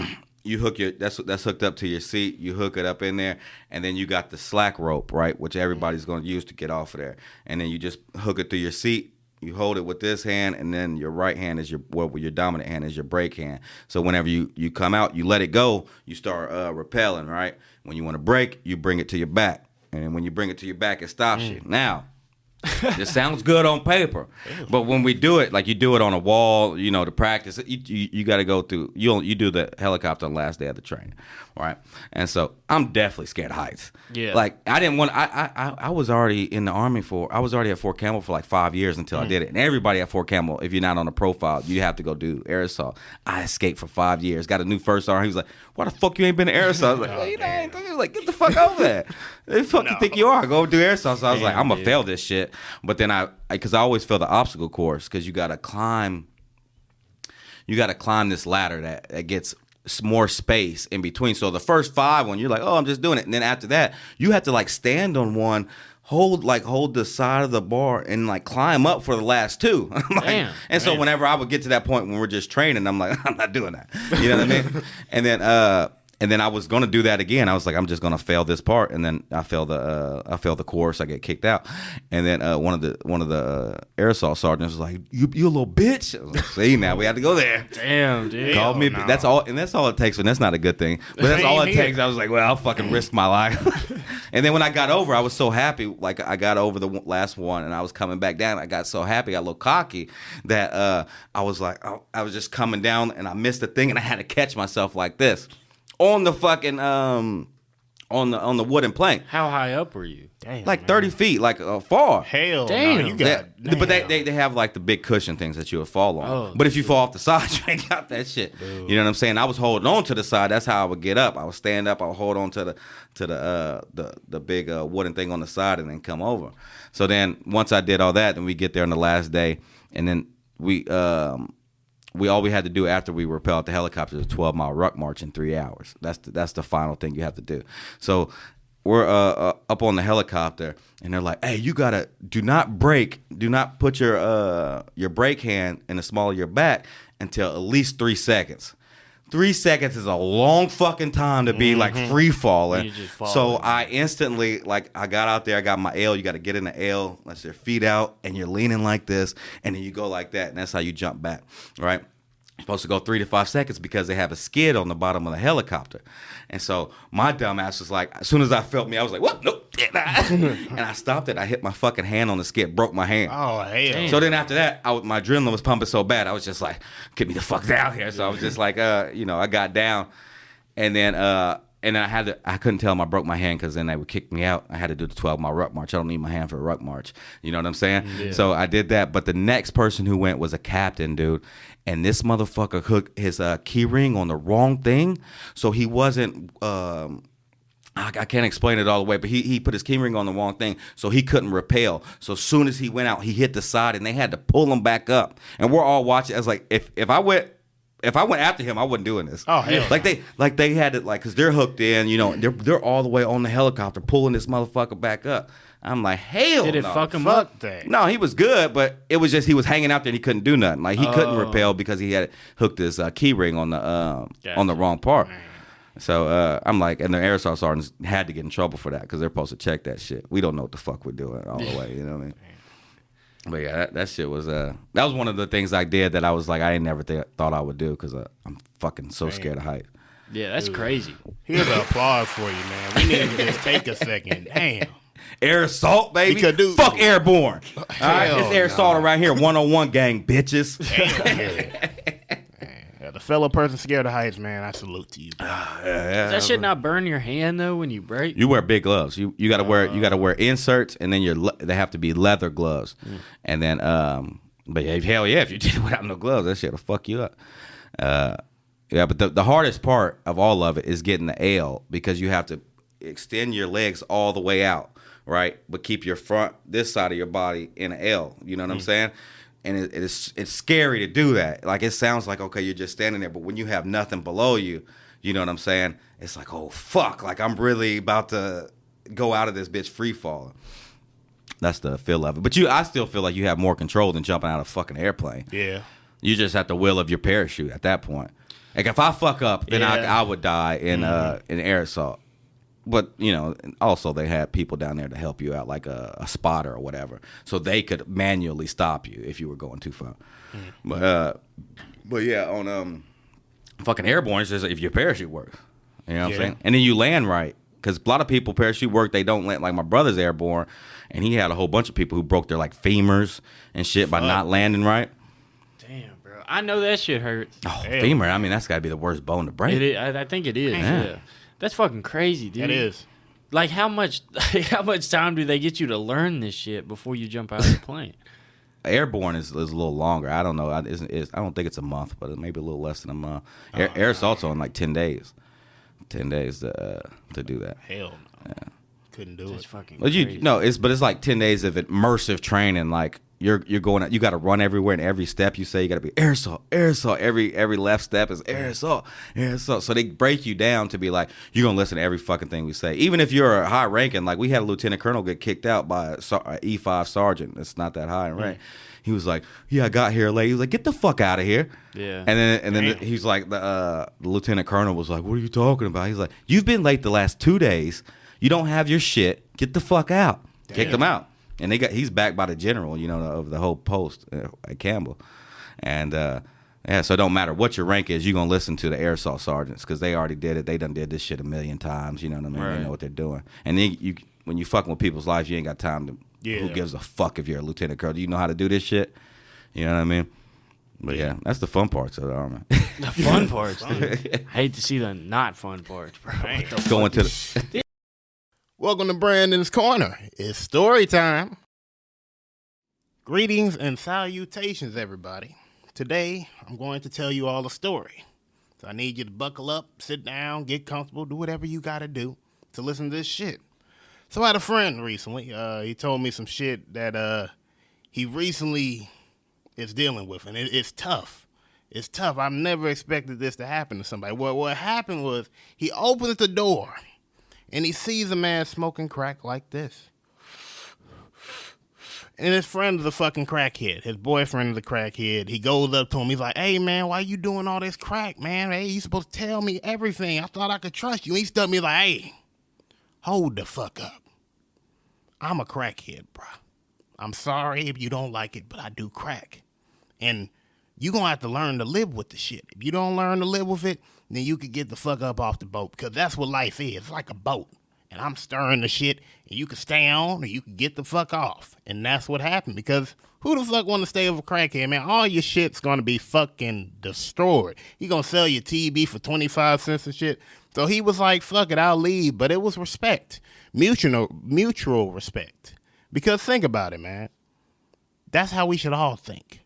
You hook your that's that's hooked up to your seat. You hook it up in there, and then you got the slack rope, right, which everybody's going to use to get off of there. And then you just hook it through your seat. You hold it with this hand, and then your right hand is your well, your dominant hand is your brake hand. So whenever you you come out, you let it go. You start uh, rappelling, right? When you want to brake, you bring it to your back, and when you bring it to your back, it stops you. Now [laughs] this sounds good on paper, but when we do it, like you do it on a wall, you know, to practice, you you, you got to go through. You you do the helicopter last day of the training, right? And so I'm definitely scared of heights. Yeah. like I didn't want. I I I- I was already in the army for. I was already at Fort Campbell for like five years until I did it. And everybody at Fort Campbell, if you're not on a profile, you have to go do air assault. I escaped for five years. Got a new first sergeant. He was like, "Why the fuck you ain't been to assault?" I was like, "Well, you know, I ain't like, "Get the fuck over there." Who the fuck you think you are? Go do air assault." So I was like, "I'm gonna fail this shit." But then I, because I, always fail the obstacle course because you got to climb. You got to climb this ladder that, that gets more space in between. So the first five one, you're like, "Oh, I'm just doing it," and then after that, you have to like stand on one. Hold like hold the side of the bar and like climb up for the last two. [laughs] Like- Damn. and so whenever I would get to that point when we're just training, I'm like, [laughs] I'm not doing that. You know what I mean? [laughs] And then uh and then I was gonna do that again. I was like, I'm just gonna fail this part, and then I fail the uh, I fail the course. I get kicked out, and then uh, one of the one of the uh, air sergeants was like, "You you a little bitch." Like, See now we have to go there. [laughs] Damn, dude. Called me. no. That's all, and that's all it takes. And that's not a good thing, but that's all it Ain't takes. I was like, well, I'll fucking risk my life. [laughs] and then when I got over, I was so happy. Like I got over the last one, and I was coming back down. I got so happy, I got a little cocky that uh, I was like, I, I was just coming down, and I missed the thing, and I had to catch myself like this on the fucking um on the on the wooden plank, How high up were you? Damn, like man. thirty feet, like uh, far. Hell, Damn. no, you Yeah, got. but they, they they have like the big cushion things that you would fall on. Oh, but if you fall off the [laughs] side, you ain't got that shit. You know what I'm saying? I was holding on to the side. That's how I would get up. I would stand up. I would hold on to the to the uh, the the big uh, wooden thing on the side and then come over. So then once I did all that, then we get there on the last day, and then we um we all we had to do after we rappelled the helicopter was a 12 mile ruck march in three hours. That's the, that's the final thing you have to do. So we're uh, uh, up on the helicopter, and they're like, "Hey, you gotta do not break, do not put your uh your brake hand in the small of your back until at least three seconds." Three seconds is a long fucking time to be like free falling. So. I instantly like I got out there, I got my L. You got to get in the L, let your feet out, and you're leaning like this, and then you go like that, and that's how you jump back, right? You're supposed to go three to five seconds because they have a skid on the bottom of the helicopter, and so my dumb ass was like, as soon as I felt me, I was like, what? Nope, [laughs] and I stopped it. I hit my fucking hand on the skid, broke my hand. Oh hell. So then after that, I, my adrenaline was pumping so bad, I was just like, "Get me the fuck down here!" So I was just like, uh, you know, I got down, and then uh, and I had to, I couldn't tell them I broke my hand because then they would kick me out. I had to do the twelve mile ruck march. I don't need my hand for a ruck march. You know what I'm saying? So I did that. But the next person who went was a captain, dude, and this motherfucker hooked his uh, key ring on the wrong thing, so he wasn't. Um, I I can't explain it all the way, but he, he put his key ring on the wrong thing, so he couldn't rappel. So as soon as he went out, he hit the side, and they had to pull him back up. And we're all watching. I was like, if if I went. If I went after him, I wasn't doing this. Oh, hell Like they, like they had it, like because they're hooked in, you know, they're they're all the way on the helicopter pulling this motherfucker back up. I'm like, hell, Did it no. fuck him Fuck up? that. No, he was good, but it was just he was hanging out there and he couldn't do nothing. Like he couldn't Oh. rappel because he had hooked his uh, key ring on the um, Gotcha. on the wrong part. So uh, I'm like, and the air assault sergeants had to get in trouble for that because they're supposed to check that shit. We don't know what the fuck we're doing all the way. You know what I mean? But yeah, that, that shit was uh that was one of the things I did that I was like I ain't never th- thought I would do because uh, I'm fucking so scared of height. Yeah, that's crazy. Here's an applause for you, man. We need to just take a second. Damn. Air assault, baby. Because, dude- Fuck airborne. All right, Hell it's air assault no. around here. One on one gang, bitches. [laughs] Yeah, the fellow person scared of heights, man. I salute to you. bro. Does that shit not burn your hand though when you break? You wear big gloves. You you got to wear you got to wear inserts, and then your le- they have to be leather gloves, and then um. But yeah, hell yeah, if you [laughs] did it without no gloves, that shit'll fuck you up. Uh, yeah, but the the hardest part of all of it is getting the L because you have to extend your legs all the way out, right? But keep your front this side of your body in an L. You know what I'm saying? And it, it's it's scary to do that. Like it sounds like okay, you're just standing there, but when you have nothing below you, you know what I'm saying? It's like oh fuck, like I'm really about to go out of this bitch free falling. That's the feel of it. But you, I still feel like you have more control than jumping out of a fucking airplane. Yeah. You just have the will of your parachute at that point. Like if I fuck up, then Yeah. I, I would die in uh in air assault. But you know, also they had people down there to help you out, like a, a spotter or whatever, so they could manually stop you if you were going too far. But uh, but yeah, on um, fucking airborne, it's just if your parachute works, you know what Yeah. I'm saying, and then you land right. Because a lot of people parachute work, they don't land. Like my brother's airborne, and he had a whole bunch of people who broke their like femurs and shit by not landing right. Damn, bro. I know that shit hurts. Oh, Hell. femur. I mean, that's got to be the worst bone to break. It is, I, I think it is. Yeah. Yeah. That's fucking crazy, dude. That is. Like how much [laughs] how much time do they get you to learn this shit before you jump out of the plane? [laughs] Airborne is, is a little longer. I don't know. I, it's, it's, I don't think it's a month, but it may be a little less than a month. Air, air assault's on like ten days. Ten days to uh, to do that. Hell no. Couldn't do That's it. fucking But you crazy. no, it's but it's like ten days of immersive training. Like you're you're going, out- you got to run everywhere, and every step you say you got to be air assault. Every every left step is air assault. So they break you down to be like you're gonna listen to every fucking thing we say, even if you're a high ranking. Like we had a lieutenant colonel get kicked out by a ser- a E five sergeant. It's not that high in rank. He was like, "Yeah, I got here late." He was like, "Get the fuck out of here!" Yeah. And then and then Damn. he's like, the, uh, the lieutenant colonel was like, "What are you talking about?" He's like, "You've been late the last two days. You don't have your shit. Get the fuck out." Kick them out, and they got he's backed by the general, you know, of the whole post uh, at Campbell, and uh, yeah, so it don't matter what your rank is, you're gonna listen to the air assault sergeants because they already did it. They done did this shit a million times. You know what I mean? They know what they're doing, and then you when you fucking with people's lives, you ain't got time to. Yeah. Who gives a fuck if you're a lieutenant colonel? Do you know how to do this shit? You know what I mean? But yeah, that's the fun parts of the army. The fun [laughs] parts, dude. I hate to see the not fun parts, bro. What Going to the Welcome to Brandon's Corner. It's story time. Greetings and salutations, everybody. Today, I'm going to tell you all a story. So I need you to buckle up, sit down, get comfortable, do whatever you got to do to listen to this shit. So I had a friend recently. Uh, he told me some shit that uh, he recently is dealing with, and it, it's tough. It's tough. I've never expected this to happen to somebody. What what happened was he opens the door and he sees a man smoking crack like this. And his friend is a fucking crackhead. His boyfriend is a crackhead. He goes up to him. He's like, "Hey man, why you doing all this crack, man? Hey, you supposed to tell me everything. I thought I could trust you." He stopped me like, "Hey, hold the fuck up. I'm a crackhead, bro. I'm sorry if you don't like it, but I do crack, and you gonna have to learn to live with the shit. If you don't learn to live with it, then you could get the fuck up off the boat because that's what life is. It's like a boat, and I'm stirring the shit, and you can stay on or you can get the fuck off, and that's what happened because. Who the fuck want to stay a crackhead, man? All your shit's gonna be fucking destroyed. He gonna sell your TB for twenty five cents and shit. So he was like, "Fuck it, I'll leave." But it was respect, mutual, mutual respect. Because think about it, man. That's how we should all think.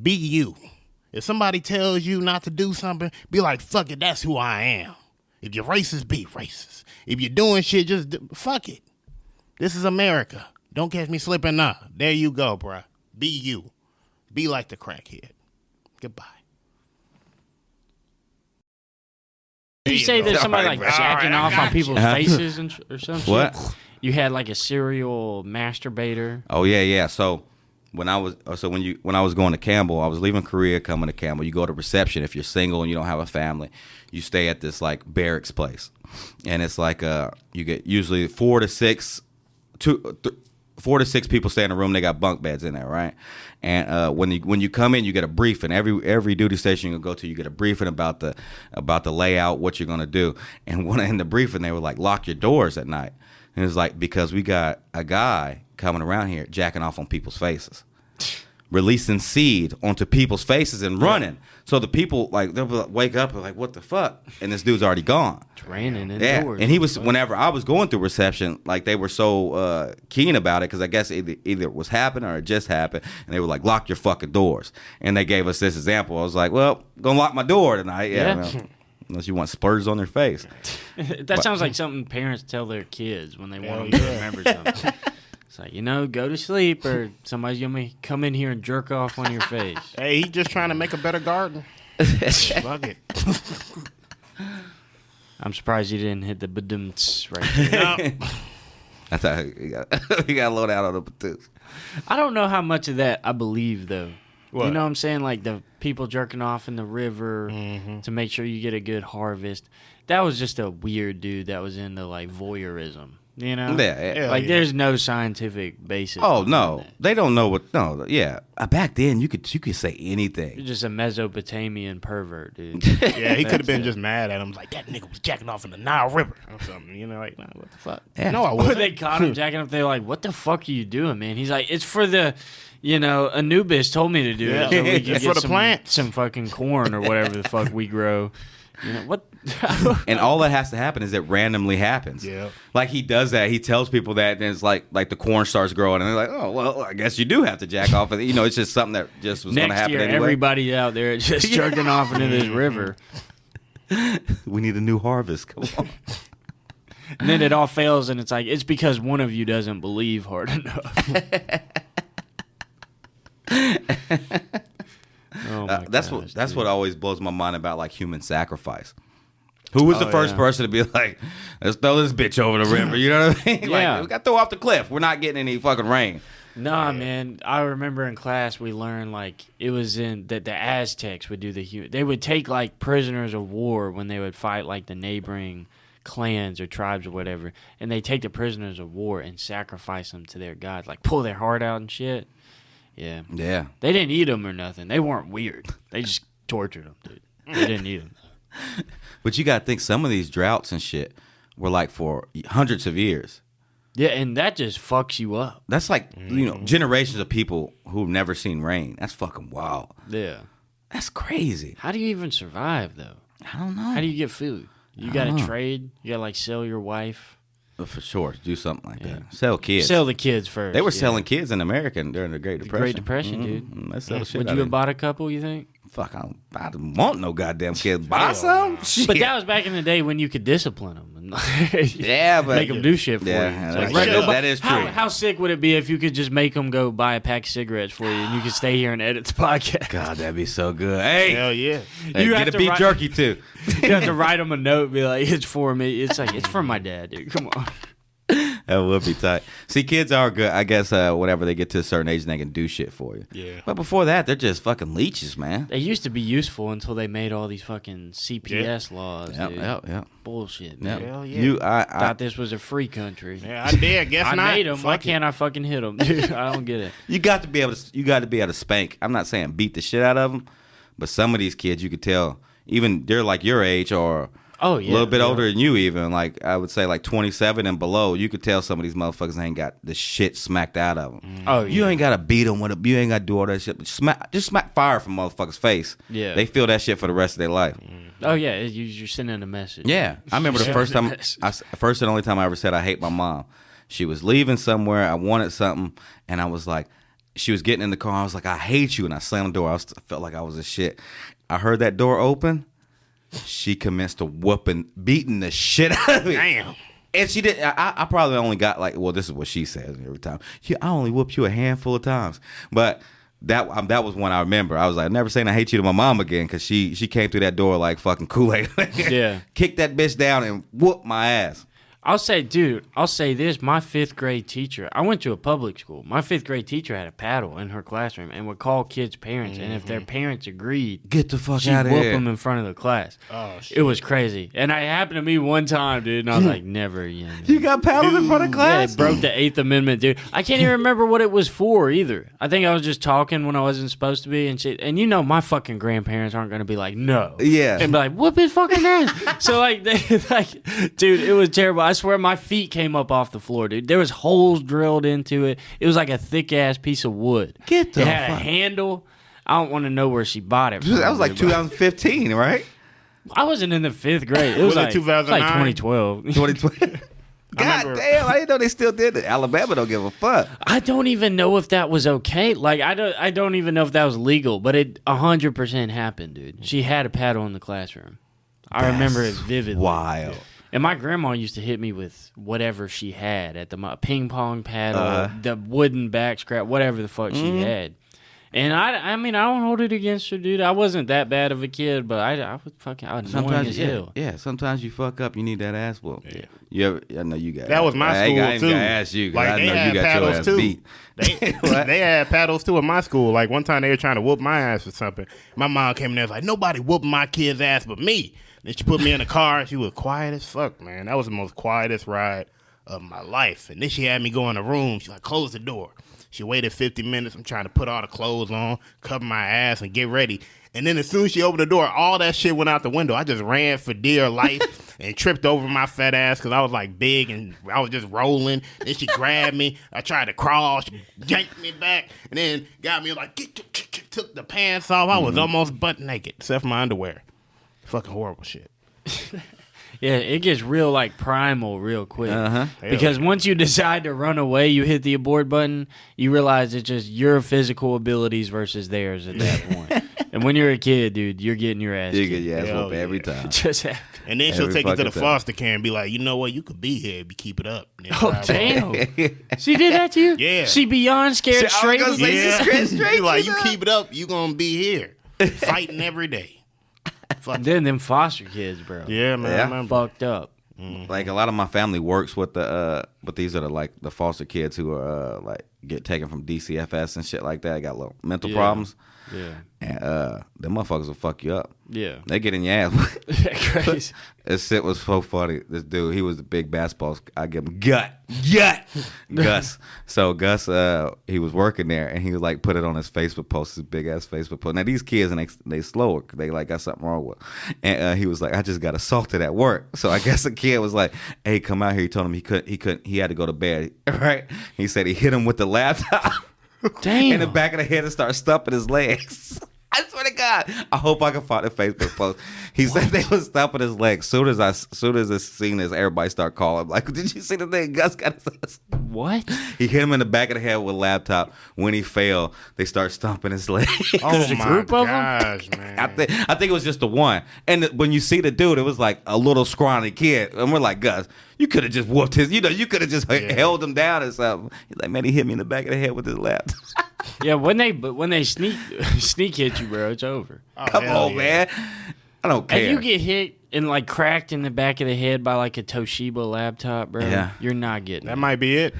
Be you. If somebody tells you not to do something, be like, fuck it, that's who I am. If you're racist, be racist. If you're doing shit, just do, fuck it. This is America. Don't catch me slipping now. There you go, bruh. Be you. Be like the crackhead. Goodbye. Did you say there's somebody like All right, jacking I off on people's you. faces and sh- or something? What? You had like a serial masturbator. Oh yeah, yeah. So when I was uh, so when you when I was going to Campbell, I was leaving Korea, coming to Campbell. You go to reception if you're single and you don't have a family. You stay at this like barracks place, and it's like uh you get usually four to six, two. Th- Four to six people stay in a room. They got bunk beds in there, right? And uh, when you when you come in, you get a briefing. Every every duty station you go to, you get a briefing about the about the layout, what you're gonna do. And when in the briefing, they were like, lock your doors at night. And it's like because we got a guy coming around here jacking off on people's faces, [laughs] releasing seed onto people's faces and running. So the people like they'll like, wake up and like, what the fuck? And this dude's already gone. It's raining Yeah, indoors. and he was whenever I was going through reception, like they were so uh, keen about it because I guess either either it was happening or it just happened, and they were like, "Lock your fucking doors." And they gave us this example. I was like, "Well, gonna lock my door tonight." Yeah, Yeah. [laughs] unless you want spurs on their face. [laughs] that sounds like something parents tell their kids when they want Hell them to remember [laughs] something. It's like, you know, go to sleep or somebody's going to come in here and jerk off on your face. Hey, he just trying to make a better garden. [laughs] Fuck it. I'm surprised you didn't hit the badumts right there. No. That's how he got, he got low down on the patoots. I don't know how much of that I believe, though. You know what I'm saying? Like the people jerking off in the river Mm-hmm. to make sure you get a good harvest. That was just a weird dude that was into like voyeurism. You know? Yeah, yeah. Like yeah. there's no scientific basis. Oh no, that. they don't know what. No, yeah. Uh, back then, you could you could say You're anything. just a Mesopotamian pervert, dude. [laughs] Yeah, he could have been That's just mad at him, like that nigga was jacking off in the Nile River or something. You know, like nah, what the fuck? Yeah. No, I wasn't. they caught him [laughs] jacking up. They're like, "What the fuck are you doing, man?" He's like, "It's for the, you know, Anubis told me to do Yeah. it. So we [laughs] It's can for the some, plants." some fucking corn or whatever the [laughs] fuck we grow." You know what? [laughs] and all that has to happen is it randomly happens. Yeah. Like he does that. He tells people that, and it's like like the corn starts growing, and they're like, "Oh, well, I guess you do have to jack off." And you know, it's just something that just was going to Next happen year, anyway. everybody out there is just jerking off into this river, we need a new harvest. Come on. and then it all fails, and it's like it's because one of you doesn't believe hard enough. [laughs] oh Uh, that's what that's dude. what always blows my mind about like human sacrifice. Who was the Oh, first yeah. person to be like, "Let's throw this bitch over the river"? You know what I mean? [laughs] Yeah. We got to throw off the cliff. We're not getting any fucking rain. Nah, man. I remember in class we learned like it was in that the Aztecs would do the hu- they would take like prisoners of war when they would fight like the neighboring clans or tribes or whatever, and they take the prisoners of war and sacrifice them to their gods, like pull their heart out and shit. Yeah, Yeah. they didn't eat them or nothing. They weren't weird. They just [laughs] tortured them, dude. They didn't eat them. [laughs] But you got to think some of these droughts and shit were like for hundreds of years. Yeah, and that just fucks you up. That's like you know mm-hmm. generations of people who've never seen rain. That's fucking wild. Yeah. That's crazy. How do you even survive though? I don't know. How do you get food? You got to trade. You got to like sell your wife. For sure do something like Yeah. that? Sell kids. Sell the kids first. they were yeah. selling kids in America during the Great The Depression. Great Depression, dude. Mhm. They sell the shit Would you have bought a couple? You think? Fuck, I don't, I don't want no goddamn [laughs] kid. Buy Hell some. no. Shit. But that was back in the day when you could discipline them and [laughs] yeah, but make them do shit for Yeah, you. yeah, It's that's like, true. go That is how, true. How sick would it be if you could just make them go buy a pack of cigarettes for you and you could stay here and edit the [laughs] podcast? God, that'd be so good. Hey, Hell yeah. hey, You get a to beef write- jerky too. you have to write them a note, be like, "It's for me." It's like it's for my dad, dude. Come on. That would be tight. See, kids are good. I guess uh, whenever they get to a certain age, they can do shit for you. Yeah. But before that, they're just fucking leeches, man. They used to be useful until they made all these fucking CPS laws. Yeah, dude. yeah, yeah. Bullshit. yeah. Man. Hell yeah. You, I, I, Thought this was a free country. Yeah, I did. [laughs] Guess I not. made them. Why it. can't I fucking hit them, dude? [laughs] I don't get it. you got to be able to. You got to be able to spank. I'm not saying beat the shit out of them, but some of these kids, you could tell, even they're like your age or Oh yeah, a little bit yeah. older than you. Even like I would say, like 27 and below. You could tell some of these motherfuckers ain't got the shit smacked out of them. Mm. Oh yeah. You ain't gotta beat them with a. You ain't gotta do all that shit. Smack, just smack fire from motherfuckers' face. Yeah. they feel that shit for the rest of their life. Mm. Oh yeah, you- you're sending a message. Yeah, I remember the first time, I, first and only time I ever said I hate my mom. She was leaving somewhere. I wanted something, and I was like, she was getting in the car. I was like, I hate you, and I slammed the door. I, was, I felt like I was a shit. I heard that door open. She commenced to whooping, beating the shit out of me. Damn. And she did. I, I probably only got like, well, this is what she says every time. Yeah, I only whooped you a handful of times, but that um, that was one I remember. I was like, never saying I hate you to my mom again because she she came through that door like fucking Kool Aid. Yeah. [laughs] kicked that bitch down and whooped my ass. I'll say, dude, I'll say this. My fifth grade teacher, I went to a public school. My fifth grade teacher had a paddle in her classroom and would call kids' parents. And if their mm-hmm. parents agreed, Get the fuck she'd out of whoop here. them in front of the class. Oh, shit. It was crazy. And it happened to me one time, dude. And I was like, never again. man. You got paddled in front of class? Yeah, class. it broke the Eighth Amendment, dude. I can't even remember what it was for either. I think I was just talking when I wasn't supposed to be and shit. And you know, my fucking grandparents aren't going to be like, no. Yeah. And be like, whoop his fucking ass. so, like, [laughs] they, like, dude, it was terrible. I swear my feet came up off the floor, dude. There was holes drilled into it. It was like a thick ass piece of wood. Get the It had a handle. I don't want to know where she bought it. From, That was like dude, but 2015, right? I wasn't in the fifth grade. It was, Was it like, it was like 2009? 2012. 2020. [laughs] God remember- damn! I didn't know they still did it. Alabama don't give a fuck. I don't even know if that was okay. Like I don't I don't even know if that was legal, but it hundred percent happened, dude. She had a paddle in the classroom. I remember it vividly. Wild. And my grandma used to hit me with whatever she had at the mo- ping pong paddle, Uh-huh. the wooden back scrap, whatever the fuck Mm-hmm. she had. And I, I mean, I don't hold it against her, dude. I wasn't that bad of a kid, but I, I was fucking annoying Sometimes, as yeah, hell. yeah. Sometimes you fuck up. You need that ass whoop. Yeah. You ever? I know you got. That was my I ain't- school I ain't too. gotta ask you. 'cause Like I they know had you got your paddles ass too. beat. They, [laughs] [laughs] they had paddles too at my school. Like one time they were trying to whoop my ass for something. My mom came in there and was like, nobody whooped my kid's ass but me. Then she put me in the car. She was quiet as fuck, man. That was the most quietest ride of my life. And then she had me go in the room. She like, close the door. She waited 50 minutes. I'm trying to put all the clothes on, cover my ass, and get ready. And then as soon as she opened the door, all that shit went out the window. I just ran for dear life [laughs] and tripped over my fat ass because I was like big and I was just rolling. Then she grabbed me. I tried to crawl. She yanked me back and then got me like, get, get, get, get, took the pants off. I was mm-hmm. almost butt naked, except for my underwear. Fucking horrible shit. [laughs] Yeah, it gets real like primal real quick. Uh-huh. Because once you decide to run away, you hit the abort button, you realize it's just your physical abilities versus theirs at that [laughs] point. and when you're a kid, dude, you're getting your ass You get your ass whooped every yeah. time. [laughs] Just happened. And then she'll Every take you to fucking the time. foster care and be like, you know what? You could be here if you keep it up. And then Oh drive off. damn! she did that to you? Yeah. She beyond scared See, I was straight. gonna with say, you? she Yeah. straight- straight You like to you the- keep it up, you gonna be here fighting every day. Fuck. Then them foster kids, bro. Yeah, man. Yeah. I remember. Fucked up. Like a lot of my family works with the, uh, but these are the like the foster kids who are uh, like get taken from DCFS and shit like that. Got little mental Yeah. problems, Yeah. and uh, them motherfuckers will fuck you up. Yeah. They get in your ass. [laughs] Crazy. [laughs] This shit was so funny. This dude, he was the big basketball. I give him gut, gut, [laughs] Gus. So Gus, uh, he was working there, and he was like put it on his Facebook post, his big ass Facebook post. Now these kids, and they they slower, they like got something wrong with. And uh, he was like, I just got assaulted at work. So I guess the kid was like, Hey, come out here. He told him he couldn't, he couldn't, he had to go to bed. Right? He said he hit him with the laptop Damn. [laughs] in the back of the head and started stumping his legs. [laughs] I swear to God, I hope I can find the Facebook post. He said they was stumping his legs. Soon as I, soon as this scene is, everybody start calling. Like, did you see the thing? Gus got his. What? He hit him in the back of the head with a laptop. When he fell, they start stomping his legs. Oh my group of 'em? gosh, [laughs] man. I think I think it was just the one. And th- when you see the dude, it was like a little scrawny kid, and we're like, Gus, you could have just whooped his. You know, you could have just Yeah. held him down or something. He's like, man, he hit me in the back of the head with his laptop. [laughs] Yeah, when they but when they sneak [laughs] sneak hit you, bro, it's over. Oh, Come on, yeah. man. I don't care. If you get hit and like cracked in the back of the head by like a Toshiba laptop, bro, Yeah. you're not getting That it. might be it.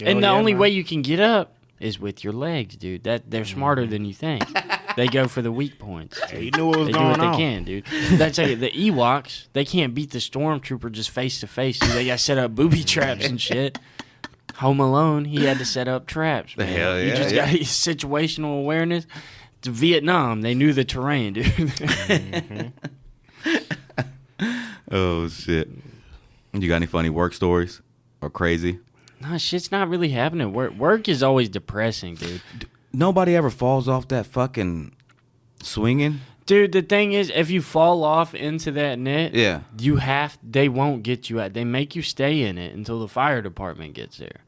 and Hell the yeah, only man. way you can get up is with your legs, dude. That they're smarter than you think. [laughs] they go for the weak points. Yeah, you knew what was They do going what they on. can, dude. That's like the [laughs] Ewoks. They can't beat the stormtrooper just face to face. dude. They got set up booby traps and shit. Home Alone, he had to set up traps. Man. Hell You yeah, just yeah. got situational awareness. To Vietnam, they knew the terrain, dude. Mm-hmm. [laughs] oh shit. You got any funny work stories or crazy? no, shit's not really happening. Work, work is always depressing, dude. Nobody ever falls off that fucking swinging. Dude, the thing is, if you fall off into that net, Yeah. you have. They won't get you out. They make you stay in it until the fire department gets there.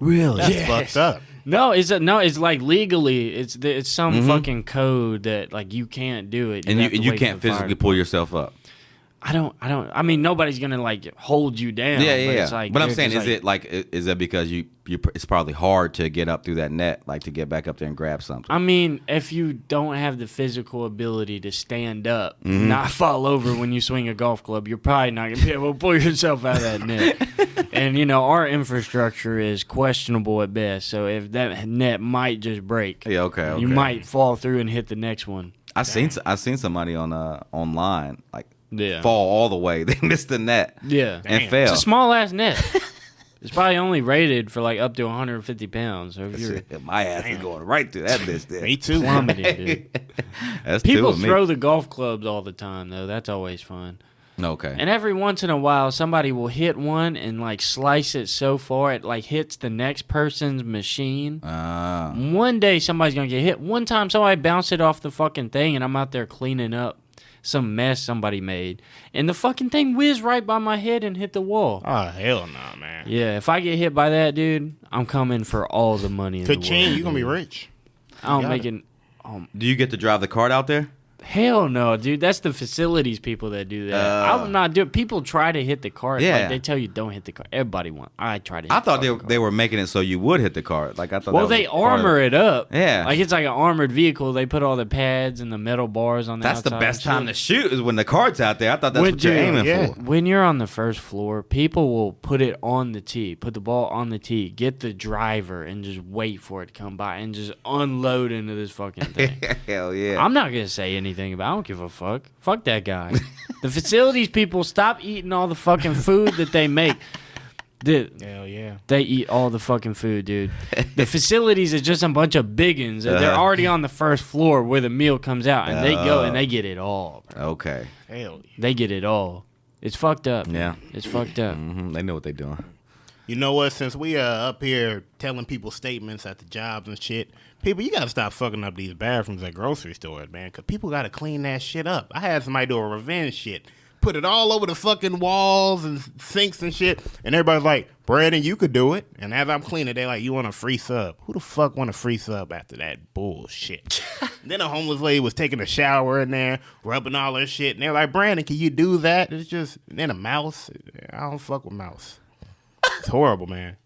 Really? That's Yes. fucked up. No, it's a, no, it's like legally, it's it's some fucking code that like you can't do it, Mm-hmm. And you and you can't physically pull yourself up. I don't, I don't. I mean, nobody's gonna like hold you down. Yeah, yeah, but yeah. Like, but I'm saying, is like- it like is that because you you it's probably hard to get up through that net, like to get back up there and grab something. I mean, if you don't have the physical ability to stand up, Mm-hmm. not fall over when you swing a golf club, you're probably not gonna be able to pull yourself out of that net. [laughs] and you know, our infrastructure is questionable at best. So if that net might just break, yeah, okay. okay. you might fall through and hit the next one. I seen I seen somebody on uh online like Yeah. fall all the way. [laughs] They missed the net Yeah. and Damn. fell. It's a small ass net. [laughs] it's probably only rated for like up to 150 pounds. So if you're My ass is going right through that bitch. There. [laughs] Me too. plummeting, dude. That's two People of me. throw the golf clubs all the time, though. That's always fun. Okay. And every once in a while, somebody will hit one and like slice it so far it like hits the next person's machine. Ah. One day somebody's gonna get hit. One time somebody bounced it off the fucking thing, and I'm out there cleaning up some mess somebody made, and the fucking thing whizzed right by my head and hit the wall. Oh hell no, man. Yeah, if I get hit by that, dude, I'm coming for all the money in the world. Ka-ching, you gonna be dude. rich. I don't make it. it. Um, Do you get to drive the cart out there? Hell no, dude. That's the facilities people that do that. Uh. I'm not doing. People try to hit the cart. Yeah. like, they tell you don't hit the cart. Everybody want. I try to. Hit I the thought they fucking they were making it so you would hit the cart. Like I thought. Well, they a part of armor it up. Yeah. like it's like an armored vehicle. They put all the pads and the metal bars on the. That's the best time to shoot is when the cart's out there. I thought that's When- what you're dude, aiming yeah. for. When you're on the first floor, people will put it on the tee, put the ball on the tee, get the driver, and just wait for it to come by and just unload into this fucking [laughs] thing. Hell yeah. I'm not gonna say anything about. I don't give a fuck. Fuck that guy. [laughs] the facilities people stop eating all the fucking food that they make. Dude, Hell yeah. they eat all the fucking food, dude. The facilities is just a bunch of biggins. and They're Uh-huh. already on the first floor where the meal comes out, and they go and they get it all. Bro. okay. Hell yeah. They get it all. It's fucked up. Yeah. it's fucked up. hmm They know what they're doing. You know what? Since we are up here telling people statements at the jobs and shit, people, you gotta stop fucking up these bathrooms at grocery stores, man. Cause people gotta clean that shit up. I had somebody do a revenge shit, put it all over the fucking walls and sinks and shit, and everybody's like, "Brandon, you could do it." And as I'm cleaning, they like, "You want a free sub?" Who the fuck want a free sub after that bullshit? [laughs] then a homeless lady was taking a shower in there, rubbing all her shit, and they're like, "Brandon, can you do that?" It's just then a mouse. I don't fuck with mouse. It's horrible, man.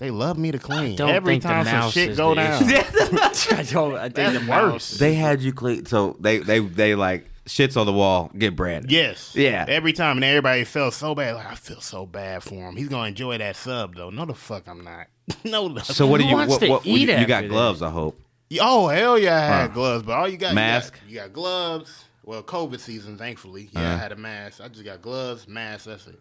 They love me to clean. don't Every think the time some shit is go down. [laughs] I [laughs] don't. I think That's the mouse. worse. They had you clean, so they they they like shits on the wall. Get Brandon. Yes. Yeah. Every time, and everybody felt so bad. Like I feel so bad for him. He's gonna enjoy that sub though. No, the fuck, I'm not. [laughs] no. The So what do you? wants What, to what, you, you got that? gloves? I hope. Oh hell yeah, I had Huh. gloves, but all you got Mask? You got, you got gloves. Well, COVID season, thankfully. Yeah, I Uh-huh. had a mask. I just got gloves, mask. That's it.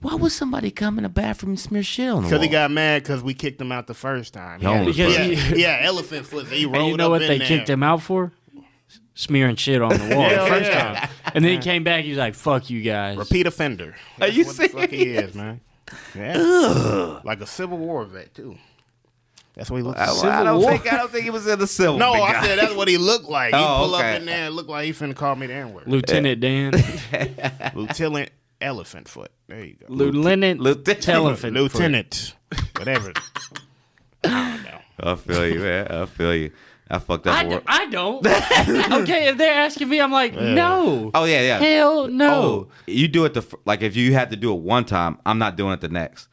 Why would somebody come in the bathroom and smear shit on the Because wall? he got mad because we kicked him out the first time. He No, had, because yeah, he- [laughs] yeah, elephant foot. He rolled And you know up what in they there. kicked him out for? Smearing shit on the wall the Hell first yeah. time. And then he came back. He was like, "Fuck you guys." Repeat offender. Are That's you what the fuck he is, man. Yeah. Like a Civil War vet too. That's what he looks I, like. I don't War? think I don't think he was in the civil. No, big I guy. said that's what he looked like. He Oh, pull okay. up in there and look like he finna call me the N word. Lieutenant Dan, [laughs] Lieutenant Elephant Foot. There you go. Lieutenant, Lieutenant. Telephant, Lieutenant. Whatever. [laughs] I don't know. I feel you, man. I feel you. I fucked up. I, a d- wor- I don't. [laughs] okay, if they're asking me, I'm like, no. oh yeah, yeah. Hell no. Oh, you do it the f- like if you had to do it one time, I'm not doing it the next.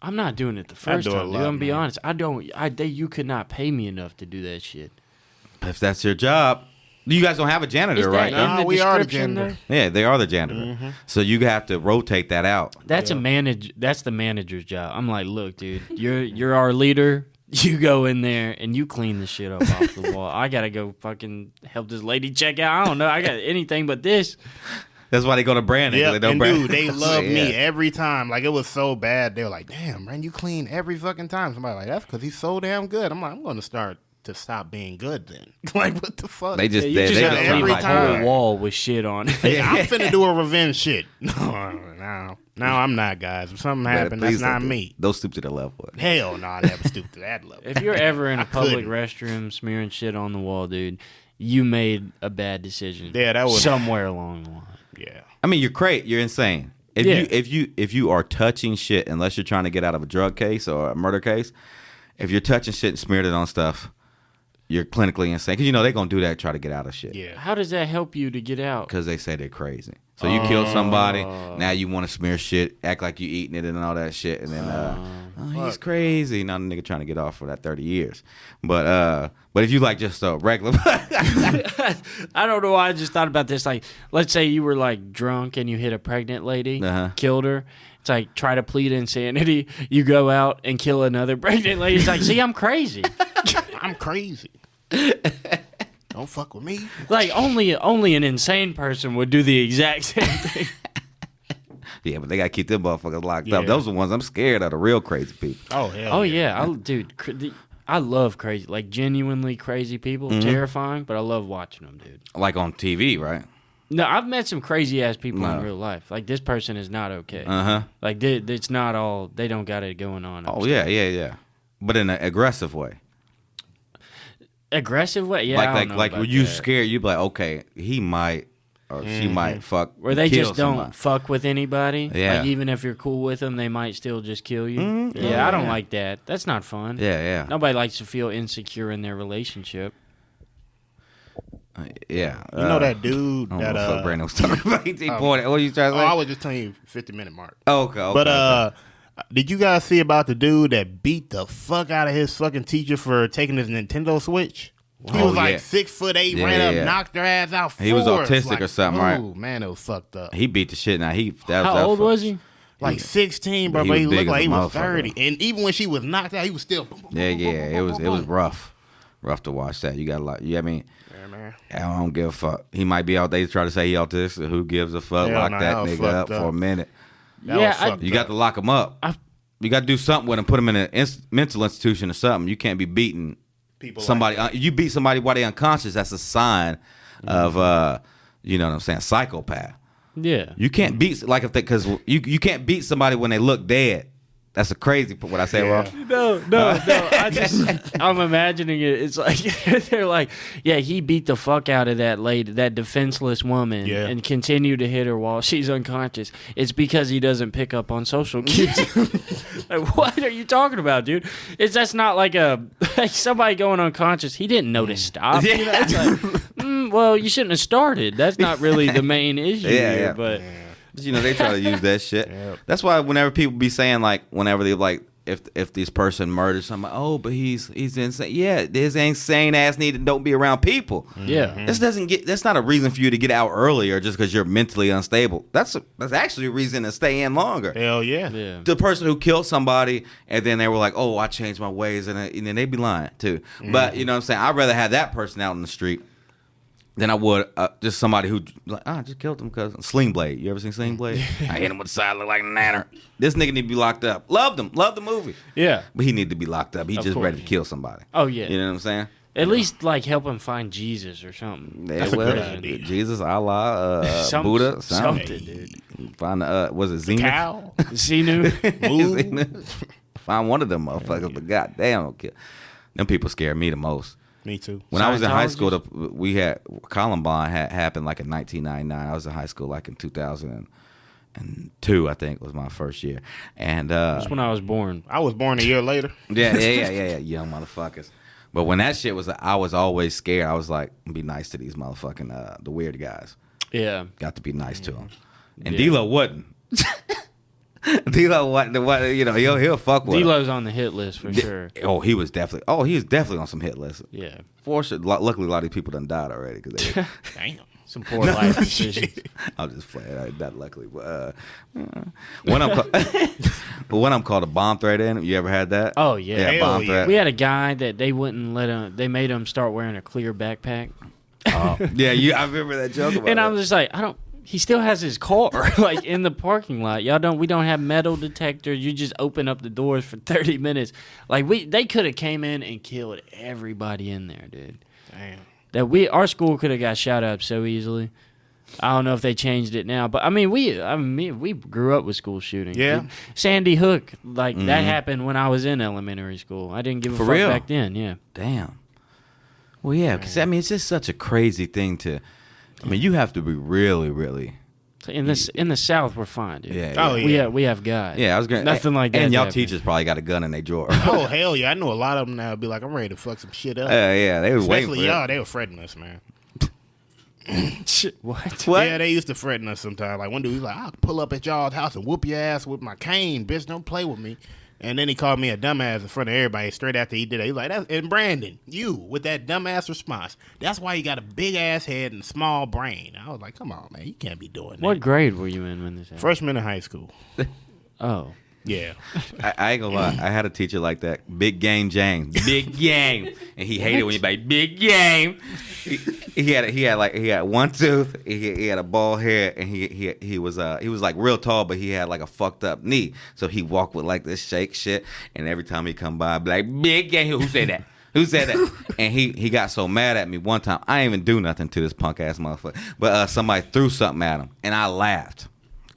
I'm not doing it the first do it a time, dude. I'm gonna be honest. I don't. I they, you could not pay me enough to do that shit. If that's your job, you guys don't have a janitor, that right? No, the we are the janitor. there? Yeah, they are the janitor. Mm-hmm. So you have to rotate that out. That's a manage. That's the manager's job. I'm like, look, dude, you're you're our leader. [laughs] You go in there and you clean the shit up off the wall. I gotta go fucking help this lady check out. I don't know. I got [laughs] anything but this. That's why they go to Brandon. 'cause Yeah, they and Brandon. dude, they [laughs] love me every time. Like it was so bad. They were like, "Damn, man, you clean every fucking time." Somebody like that's because he's so damn good. I'm like, I'm gonna start to stop being good then. [laughs] like what the fuck? They just You they, just they gotta every a like, time. whole wall with shit on it. Yeah, I'm finna do a [laughs] revenge shit. [laughs] No, no, no, I'm not, guys. If something Man, happened, that's not don't me. Don't stoop to the level. Hell no, I never stooped to that level. if you're ever in a public couldn't. restroom smearing shit on the wall, dude, you made a bad decision. Yeah, that was- somewhere along the line. yeah, I mean, you're crazy. You're insane. If Yeah. you if you if you are touching shit, unless you're trying to get out of a drug case or a murder case, if you're touching shit and smeared it on stuff, you're clinically insane. Because you know they're gonna do that, try to get out of shit. yeah. How does that help you to get out? Because they say they're crazy. So you killed somebody. Oh. Now you want to smear shit, act like you eating it and all that shit, and then uh, oh, he's Fuck. crazy. Now the nigga trying to get off for that thirty years. But uh, but if you like just a regular, [laughs] I don't know why I just thought about this. Like, let's say you were like drunk and you hit a pregnant lady, Uh-huh. killed her. It's like try to plead insanity. You go out and kill another [laughs] pregnant lady. It's like, see, I'm crazy. [laughs] I'm crazy. [laughs] Don't fuck with me. Like only only an insane person would do the exact same thing. [laughs] yeah, but they gotta keep them motherfuckers locked Yeah. up. Those are the ones I'm scared of. The real crazy people. Oh hell. Oh yeah, I, dude, cr- the- I love crazy, like genuinely crazy people. Mm-hmm. Terrifying, but I love watching them, dude. Like on TV, right? No, I've met some crazy ass people No. in real life. Like this person is not okay. Uh huh. like they, it's not all. They don't got it going on. Oh yeah, yeah, yeah. But in an aggressive way. Aggressive way. Yeah, I like don't like know like about when you that. scared, You'd be like, okay, he might or she might fuck. Where they kill just don't somebody. fuck with anybody. Yeah. Like even if you're cool with them, they might still just kill you. Mhm. Yeah, Yeah, I don't yeah. like that. That's not fun. Yeah, yeah, Nobody likes to feel insecure in their relationship. Uh, yeah. You know that dude I that what uh, Brandon was talking [laughs] about. He, he oh. pointed. What are you trying oh, to say? I was just telling you 50 minute mark. Oh, okay, okay. But okay. Did you guys see about the dude that beat the fuck out of his fucking teacher for taking his Nintendo Switch? He Oh, was like yeah. six foot eight, Yeah, ran yeah, up, yeah. knocked her ass out. He was autistic Like, or something, right? Oh man, it was fucked up. he beat the shit. Now he. That How that old was he? Like sixteen, bro. He But he looked like he was thirty, and even when she was knocked out, he was still. boom, boom, Yeah, boom, yeah. boom, It was boom, it was rough, rough to watch that. You got a lot. Yeah, I mean, man. I don't give a fuck. He might be out there trying to say he autistic. Who gives a fuck? Hell Lock nah, that that nigga up, fucked for a minute. That yeah, I, You got to lock them up. I- you got to do something with him. Put them in a inst- mental institution or something. You can't be beating People somebody. like uh, you beat somebody while they unconscious. That's a sign of, uh, you know what I'm saying, psychopath. yeah. You can't beat like if they because you you can't beat somebody when they look dead. That's a crazy. What I say Yeah. wrong? No, no, no. [laughs] I just, I'm imagining it. It's like [laughs] they're like, yeah, he beat the fuck out of that lady, that defenseless woman, Yeah. and continued to hit her while she's unconscious. It's because he doesn't pick up on social cues. [laughs] like, what are you talking about, dude? It's that's not like a like somebody going unconscious. He didn't know to stop. You know? It's like, mm, well, you shouldn't have started. That's not really the main issue Yeah, here, yeah. but. You know they try to use that shit. [laughs] Yep. That's why whenever people be saying like whenever they like if if this person murders somebody, oh, but he's he's insane. Yeah, this insane ass need to don't be around people. Mm-hmm. Yeah. Mm-hmm. This doesn't get. That's not a reason for you to get out earlier just because you're mentally unstable. That's a, that's actually a reason to stay in longer. Hell yeah. Yeah. The person who killed somebody and then they were like, "Oh, I changed my ways," and, and then they be lying too. Mm-hmm. But you know what I'm saying? I'd rather have that person out in the street than I would uh, just somebody who like, ah, I just killed him because Sling Blade. You ever seen Sling Blade? [laughs] I hit him with the side, look like a nanner. This nigga need to be locked up. Loved him, loved the movie, Yeah. but he need to be locked up. He Of just course. ready to kill somebody. Oh yeah. You know what I'm saying? At least like help him find Jesus or something. Yeah, That's a well, good idea. Jesus, Allah, uh, [laughs] Some- Buddha, something. something, dude. Find uh, was it Zenith? Cow. Xenu. [laughs] Zenith. Find one of them motherfuckers, but goddamn, kill. Them people scare me the most. Me too. When I was in high school, the, we had Columbine had happened like in 1999. I was in high school like in 2002, I think was my first year. And uh, That's when I was born. I was born a year later. [laughs] yeah, yeah, yeah, yeah, yeah, young motherfuckers. But when that shit was, I was always scared. I was like, be nice to these motherfucking uh, the weird guys. Yeah. Got to be nice to them. And Yeah. D-Lo wasn't. [laughs] [laughs] D-Lo wasn't. What you know? He'll he'll fuck with. D-Lo's on the hit list for sure. Oh, he was definitely. Oh, he was definitely on some hit list. Yeah. For sure. Lu- Luckily, a lot of people done died already because they. [laughs] [laughs] Damn. Some poor life decisions. I'm just playing. I- Not luckily, but uh, one I'm one I'm called a bomb threat in. You ever had that? Oh, yeah. Hell bomb yeah. threat. We had a guy that they wouldn't let him. They made him start wearing a clear backpack, Oh, yeah, you. I remember that joke. About and that. I'm just like, I don't. He still has his car [laughs] like in the parking lot. Y'all don't. We don't have metal detectors. You just open up the doors for [laughs] 30 minutes. Like we, they could have came in and killed everybody in there, dude. Damn. that we our school could have got shot up so easily. I don't know if they changed it now, but I mean we I mean we grew up with school shootings. Yeah. Sandy Hook, like that Mhm. happened when I was in elementary school. I didn't give a For fuck real? back then. Yeah. Damn. Well, yeah, because I mean, it's just such a crazy thing to. I mean, you have to be really, really. So in this in the South, we're fine, dude. Yeah. Oh, yeah. We have we have God. Yeah, I was going Nothing like that And y'all happened. teachers probably got a gun in their drawer. [laughs] Oh [laughs] hell yeah! I know a lot of them now. Be like, I'm ready to fuck some shit up. Uh, yeah, they was waiting Especially y'all, it. they were threatening us, man. what? [laughs] What? Yeah, they used to threaten us sometimes. Like one dude was like, "I'll pull up at y'all's house and whoop your ass with my cane, bitch. Don't play with me." And then he called me a dumbass in front of everybody. Straight after he did it, He's like, That's, "And Brandon, you with that dumbass response. That's why you got a big ass head and small brain." I was like, "Come on, man, you can't be doing that." What grade were you in when this happened? Freshman in high school. [laughs] Oh. Yeah. I, I ain't gonna lie. I had a teacher like that. Big game James. Big [laughs] game. And he hated when you like big game. He, he had he had like he had one tooth. He, he had a bald head, and he he he was uh he was like real tall, but he had like a fucked up knee. So he walked with like this shake shit. And every time he come by, I'd be like big game. Who said that? Who said that? and he he got so mad at me one time. I didn't even do nothing to this punk ass motherfucker. But uh, somebody threw something at him, and I laughed.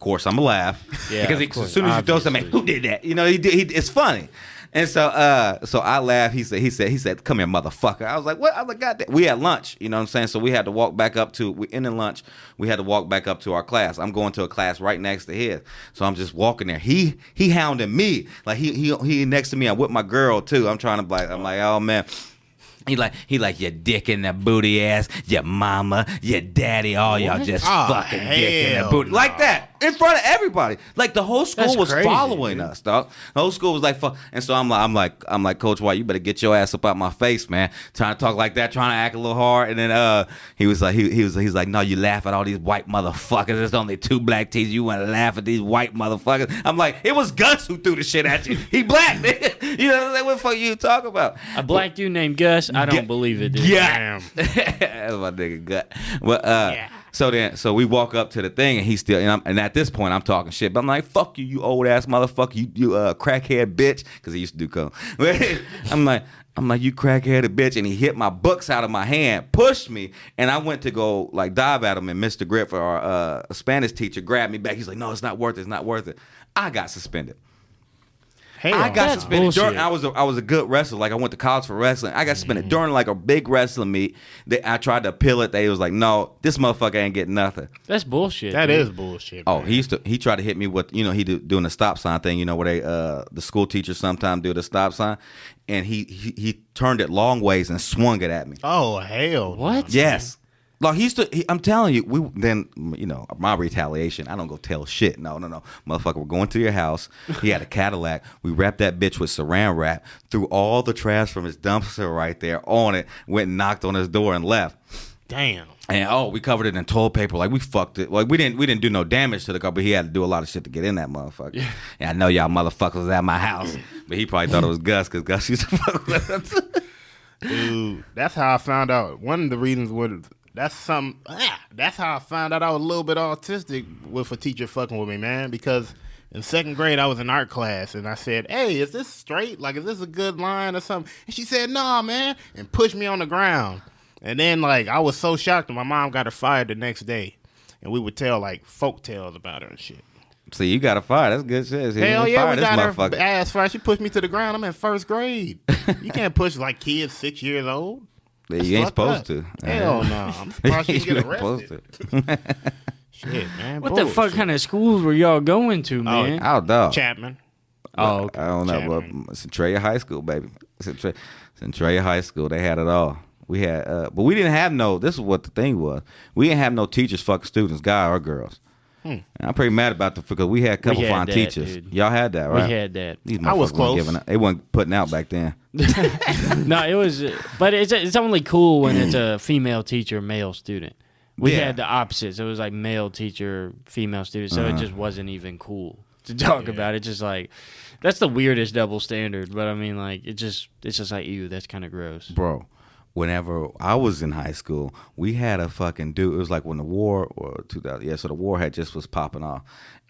Of course, I'm gonna laugh Yeah, because he, as soon as you throw something, who did that? You know, he, did- he it's funny. And so, uh, so I laughed. He said, he said, he said, "Come here, motherfucker." I was like, "What?" I was like, "God. We had lunch. You know what I'm saying? So we had to walk back up to. We ended lunch. We had to walk back up to our class. I'm going to a class right next to his. So I'm just walking there. He he hounding me like he he he next to me. I'm with my girl too. I'm trying to like. I'm like, oh man. He like he like your dick in the booty ass, your mama, your daddy, all y'all just Oh, fucking dick in the hell booty no. like that in front of everybody. Like the whole school That's was crazy, following dude. us, dog. The whole school was like, fuck. And so I'm like, I'm like, I'm like, Coach White, you better get your ass up out my face, man. Trying to talk like that, trying to act a little hard. And then uh, he was like, he, he was he's like, no, you laugh at all these white motherfuckers. There's only two black teeth. You want to laugh at these white motherfuckers? I'm like, it was Gus who threw the shit at you. He black, [laughs] nigga. You know what I'm saying? What the fuck you talk about? A black dude named Gus. I don't believe it. Dude. Yeah, [laughs] that's my nigga gut. But uh, Yeah. so then, so we walk up to the thing, and he's still, and, I'm, and at this point, I'm talking shit. But I'm like, "Fuck you, you old ass motherfucker, you you uh crackhead bitch," because he used to do coke. [laughs] I'm like. I'm like, you crackheaded bitch. And he hit my books out of my hand, pushed me, and I went to go like dive at him. And Mr. Griff, our uh, Spanish teacher, grabbed me back. He's like, no, it's not worth it. It's not worth it. I got suspended. Hell, I got That's suspended bullshit. during. I was a, I was a good wrestler. Like I went to college for wrestling. I got suspended during like a big wrestling meet. They, I tried to appeal it. They was like, no, this motherfucker ain't getting nothing. That's bullshit. that dude. is bullshit. Oh, man. he used to. He tried to hit me with you know he do, doing the stop sign thing. You know where they uh the school teachers sometimes do the stop sign, and he he, he turned it long ways and swung it at me. Oh hell, What? Yes. Like he's to, he, I'm telling you, we then you know my retaliation. I don't go tell shit. No, no, no, motherfucker. We're going to your house. He had a Cadillac. We wrapped that bitch with Saran wrap. Threw all the trash from his dumpster right there on it. Went and knocked on his door and left. Damn. And oh, we covered it in toilet paper. Like we fucked it. Like we didn't we didn't do no damage to the car, but he had to do a lot of shit to get in that motherfucker. And I know y'all motherfuckers was at my house, but he probably thought it was [laughs] Gus because Gus used to fuck with us. Dude, that's how I found out. One of the reasons was that's some. Ah, that's how I found out I was a little bit autistic with a teacher fucking with me, man. Because in second grade, I was in art class, and I said, "Hey, is this straight? Like, is this a good line or something?" And she said, "Nah, man," and pushed me on the ground. And then, like, I was so shocked, and my mom got her fired the next day. And we would tell like folk tales about her and shit. See, you got a fire. That's good shit. See, Hell you yeah, we got her ass fired. She pushed me to the ground. I'm in first grade. you can't push like kids six years old. Yeah, you ain't supposed up. to. Hell no. I'm [laughs] surprised you You didn't get supposed arrested. to. [laughs] [laughs] Shit, man. What the fuck kind of schools were y'all going to, man? Oh, dog. Chapman? oh, okay. I don't know, Chapman. but Centralia High School, baby. Centra- Centralia High School, they had it all. We had, uh, but we didn't have no. This is what the thing was. We didn't have no teachers fucking students, guy or girls. And I'm pretty mad about the because we had a couple had fine that, teachers. dude. Y'all had that, right? we had that. These I was motherfuckers wasn't close. Giving out. They wasn't putting out back then. [laughs] [laughs] no, it was, but it's it's only cool when it's a female teacher, male student. We Yeah. had the opposites. It was like male teacher, female student, so it Uh-huh. just wasn't even cool to talk about. It just like that's the weirdest double standard. But I mean, like it just it's just like ew, that's kind of gross. bro. Whenever I was in high school, we had a fucking dude. It was like when the war or 2000, yeah. So the war had just was popping off,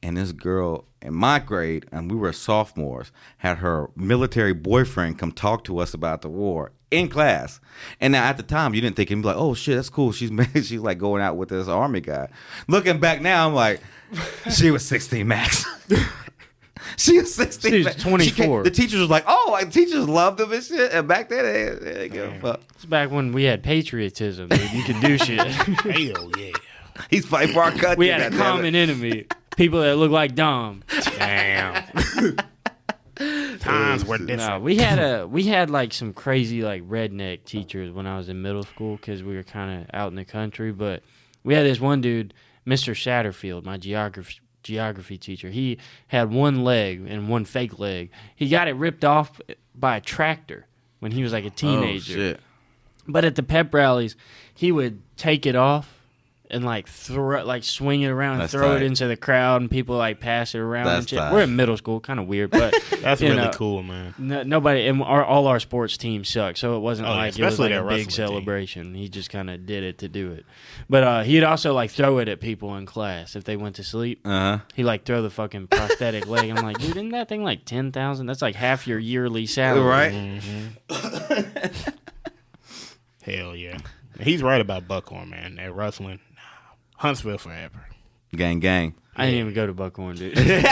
and this girl in my grade, and we were sophomores, had her military boyfriend come talk to us about the war in class. And now at the time, you didn't think he'd be like, "Oh shit, that's cool." She's [laughs] she's like going out with this army guy. Looking back now, I'm like, [laughs] she was 16 max. [laughs] [laughs] She was 16. She was 24. came- the teachers was like, oh, like, teachers loved them and shit. And back then, they, they didn't give a fuck. It's back when we had patriotism. Dude. You could do shit. [laughs] Hell yeah. He's fighting for our country. we had a common enemy. People that look like Dom. Damn. [laughs] Times were No, different. we had a we had like some crazy like redneck teachers when I was in middle school because we were kind of out in the country. But we had this one dude, Mr. Satterfield, my geography geography teacher. He had one leg and one fake leg. He got it ripped off by a tractor when he was like a oh, teenager. Oh, shit. But at the pep rallies, he would take it off and like throw, like swing it around and That's throw tight. it into the crowd, and people like pass it around and shit. tight. We're in middle school, kind of weird, but [laughs] That's you really know, cool, man. no, nobody, and our, all our sports teams suck, so it wasn't Oh, yeah, like it was especially like a that big wrestling team. celebration. He just kind of did it to do it. But uh, he'd also like throw it at people in class if they went to sleep. Uh-huh. He like throw the fucking prosthetic leg. I'm like, dude, isn't that thing like ten thousand? That's like half your yearly salary, Right? Mm-hmm. [laughs] He's right about Buckhorn, man. That wrestling, nah. Huntsville forever. Gang, gang. I didn't even go to Buckhorn, dude. [laughs]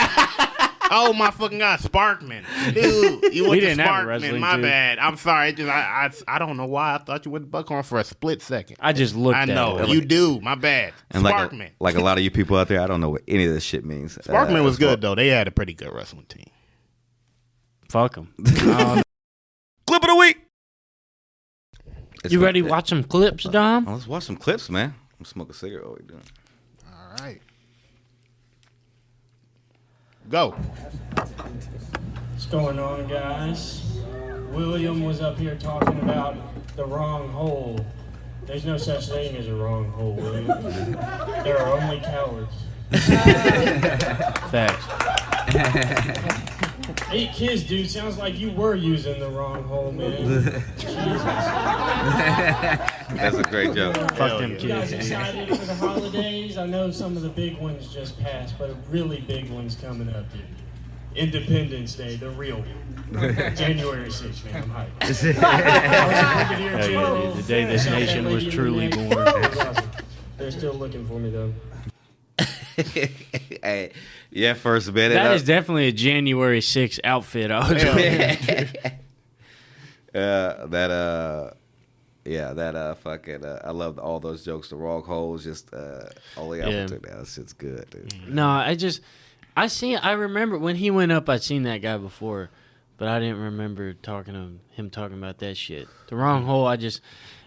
Oh my fucking god, Sparkman, dude! You went We to didn't have a Sparkman. wrestling My team. bad. I'm sorry. It just I, I I don't know why I thought you went to Buckhorn for a split second. I just looked I at know it. you do. My bad. And like Sparkman. a, like a lot of you people out there, I don't know what any of this shit means. Sparkman Uh, was good though. They had a pretty good wrestling team. Fuck them. [laughs] Clip of the week. It's you ready to watch some clips, Dom? Let's watch some clips, man. I'm smoking a cigarette. What we doing? All right. Go. What's going on, guys? William was up here talking about the wrong hole. There's no such thing as a wrong hole, William. [laughs] there are only cowards. [laughs] Facts. [laughs] Eight kids, dude. Sounds like you were using the wrong hole, man. [laughs] That's a great joke. Fuck them kids. You guys kids. excited for the holidays? I know some of the big ones just passed, but a really big one's coming up, dude. Independence Day, the real one. [laughs] January 6th, man. I'm hyped. I was a brigadier yeah, the day this nation was lady in the truly born. It was awesome. They're still looking for me, though. [laughs] hey, yeah, first bit. That is definitely a January 6th outfit. I was [laughs] [laughs] uh, that uh, yeah, that uh, fucking. Uh, I love all those jokes. The wrong holes, just uh, only I Yeah. Appleton. That shit's good, dude. No, I just I seen I remember when he went up I'd seen that guy before, but I didn't remember talking to him, him talking about that shit. The wrong hole, I just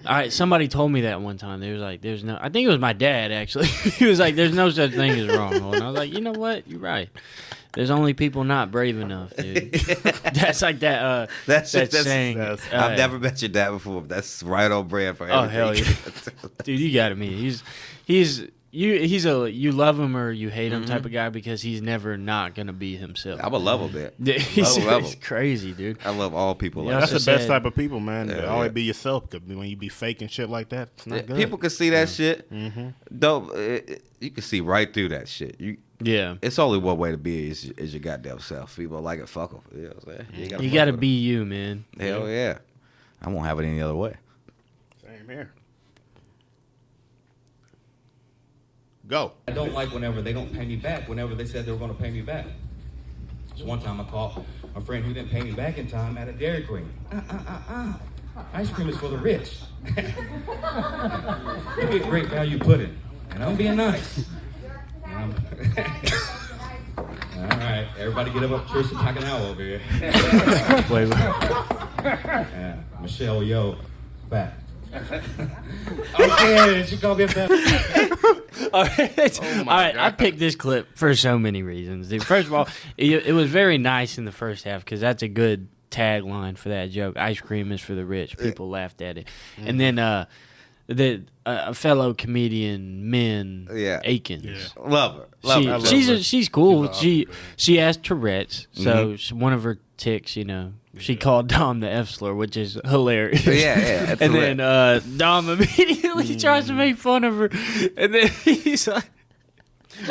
I somebody told me that one time. They was like there's no I think it was my dad actually. [laughs] he was like there's no such thing as wrong. And I was like, "You know what? You're right. There's only people not brave enough, dude." [laughs] [laughs] that's like that uh That's that that's, saying. that's- uh, I've never met your dad before. But that's right on brand for Oh, everything. hell dude, you got meet. He's he's you he's a you love him or you hate him type of guy because he's never not gonna be himself. I'm a level bit. [laughs] Yeah, he's, Level, level. he's crazy, dude. I love all people. Yeah, like That's that. the said- best type of people, man. Yeah, Always yeah. be yourself. 'cause when you be faking shit like that, it's not Yeah, good. People can see that shit. Mm-hmm. Dope. It, it- you can see right through that shit. You. Yeah, It's only one way to be is, is your goddamn self. People like it, fuck them. You know what I'm saying? you fuck got to with be you, man. Hell yeah. I won't have it any other way. Same here. Go. I don't like whenever they don't pay me back whenever they said they were going to pay me back. So one time I called a friend who didn't pay me back in time at a Dairy Queen. Uh, uh, uh, uh. Ice cream is for the rich. [laughs] Give me a great value pudding. And I'm being nice. I'm- [laughs] All right, everybody get up up Tricia Takanawa over here. Wait, wait. Yeah, Michelle Yo, fat. Okay, she called me a fat. [laughs] All right, all right. I picked this clip for so many reasons. dude. First of all, [laughs] it, it was very nice in the first half because that's a good tagline for that joke. Ice cream is for the rich. People laughed at it, and then uh, the uh, a fellow comedian, Min Yeah. Akins. Love her. Love She, her. she's her. a, she's cool. She's she she has Tourette's, so Mm-hmm. one of her ticks, you know, she called Dom the F slur, which is hilarious. Yeah, yeah, [laughs] and hilarious. then uh, Dom immediately tries to make fun of her, and then [laughs] he's like,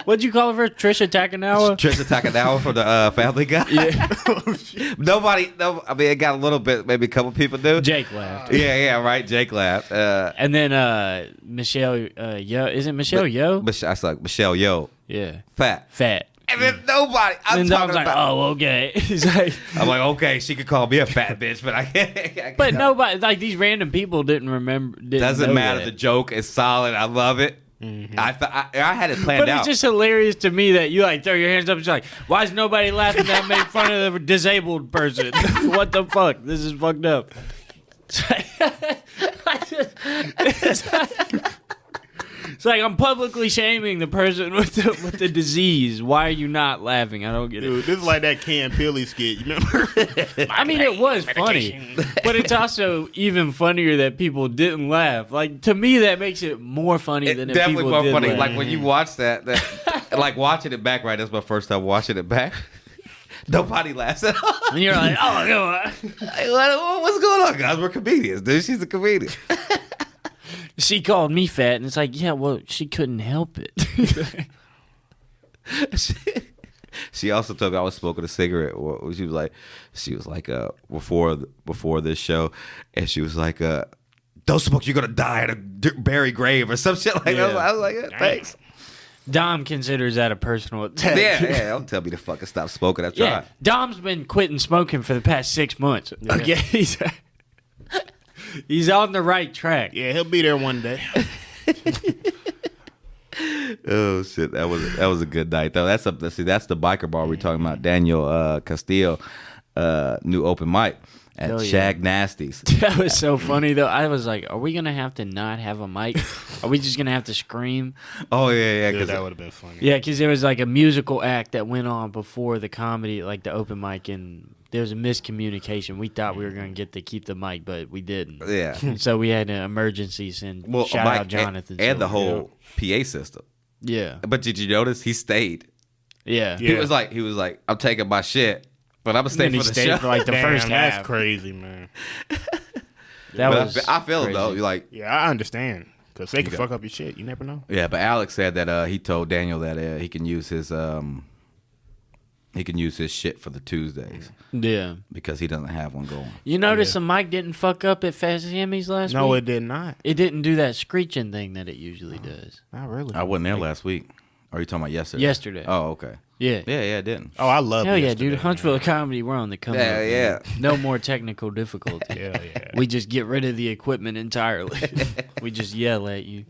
"What'd you call her? Tricia Takanawa?" Tricia Takanawa from the uh, Family Guy. Yeah, [laughs] Nobody. No, I mean, it got a little bit. Maybe a couple people do. Jake laughed. Yeah, yeah, right. Jake laughed. Uh, And then uh, Michelle uh, Yo, is it Michelle Yo? Mich- I saw Michelle Yo yeah, fat. fat. And then nobody. I'm and talking Dom's like, about. "Oh, okay." [laughs] He's like. I'm like, okay, she could call me a fat bitch, but I can't. [laughs] I can't But nobody, like these random people, didn't remember. Didn't doesn't know matter. that. The joke is solid. I love it. Mm-hmm. I, th- I I had it planned But out. it's just hilarious to me that you like throw your hands up and you're like, why is nobody laughing that I made fun of the disabled person? [laughs] what the fuck? This is fucked up. It's, like, I'm publicly shaming the person [laughs] with the with the disease. Why are you not laughing? I don't get it. This is like that Ken Pilly skit. You remember? [laughs] I mean, it was funny, but it's also even funnier that people didn't laugh. Like to me, that makes it more funny It than if definitely people more did funny. laugh. Like when you watch that, that [laughs] like watching it back. Right, that's my first time watching it back. Nobody laughs at all. and you're like, oh, no, uh." Like, what- what's going on, guys? We're comedians, dude. She's a comedian. She called me fat, and it's like, yeah, well, she couldn't help it. she, [laughs] she also told me I was smoking a cigarette. She was like, she was like, uh, before before this show, and she was like, uh, don't smoke, you're gonna die at a buried grave or some shit like that. I was like, yeah, thanks. Dom considers that a personal [laughs] attack. Yeah, yeah. Don't tell me to fucking stop smoking. I've Yeah. Dom's been quitting smoking for the past six months. Okay, [laughs] he's he's on the right track. Yeah, he'll be there one day. [laughs] Oh shit, that was that was a good night though. That's a let's see, that's the biker bar we're talking about. Daniel uh, Castillo, uh, new open mic at Hell yeah. Shag Nasties. [laughs] That was so funny though. I was like, "Are we gonna have to not have a mic? Are we just gonna have to scream?" Oh yeah, yeah. Dude, Cause that would have been funny. Yeah, because there was like a musical act that went on before the comedy, like the open mic, and there was a miscommunication. We thought we were gonna get to keep the mic, but we didn't. yeah. [laughs] So we had an emergency send. Well, shout Mike out Jonathan and, and the Silver. whole PA system. Yeah, But did you notice he stayed? yeah, He Yeah. was like, he was like, I'm taking my shit, but I'm gonna stay And for he the stayed show. for like the Damn, first that's crazy, man. [laughs] That but I was. fe- I, feel it though. You're like, Yeah, I understand. Because they can fuck up your shit. You never know. yeah. But Alex said that uh, he told Daniel that uh, he can use his um, he can use his shit for the Tuesdays Yeah. because he doesn't have one going. You notice the mic didn't fuck up at Fast Sammy's last No, week? No, it did not. It didn't do that screeching thing that it usually does. Not really. I wasn't there last week. Or are you talking about yesterday? Yesterday. Oh, okay. Yeah. Yeah, yeah, it didn't. oh, I love Hell yeah, yesterday, dude. Huntsville Comedy, we're on the come Yeah, up, yeah. No more technical difficulty. man. [laughs] Hell yeah. We just get rid of the equipment entirely. [laughs] we just yell at you.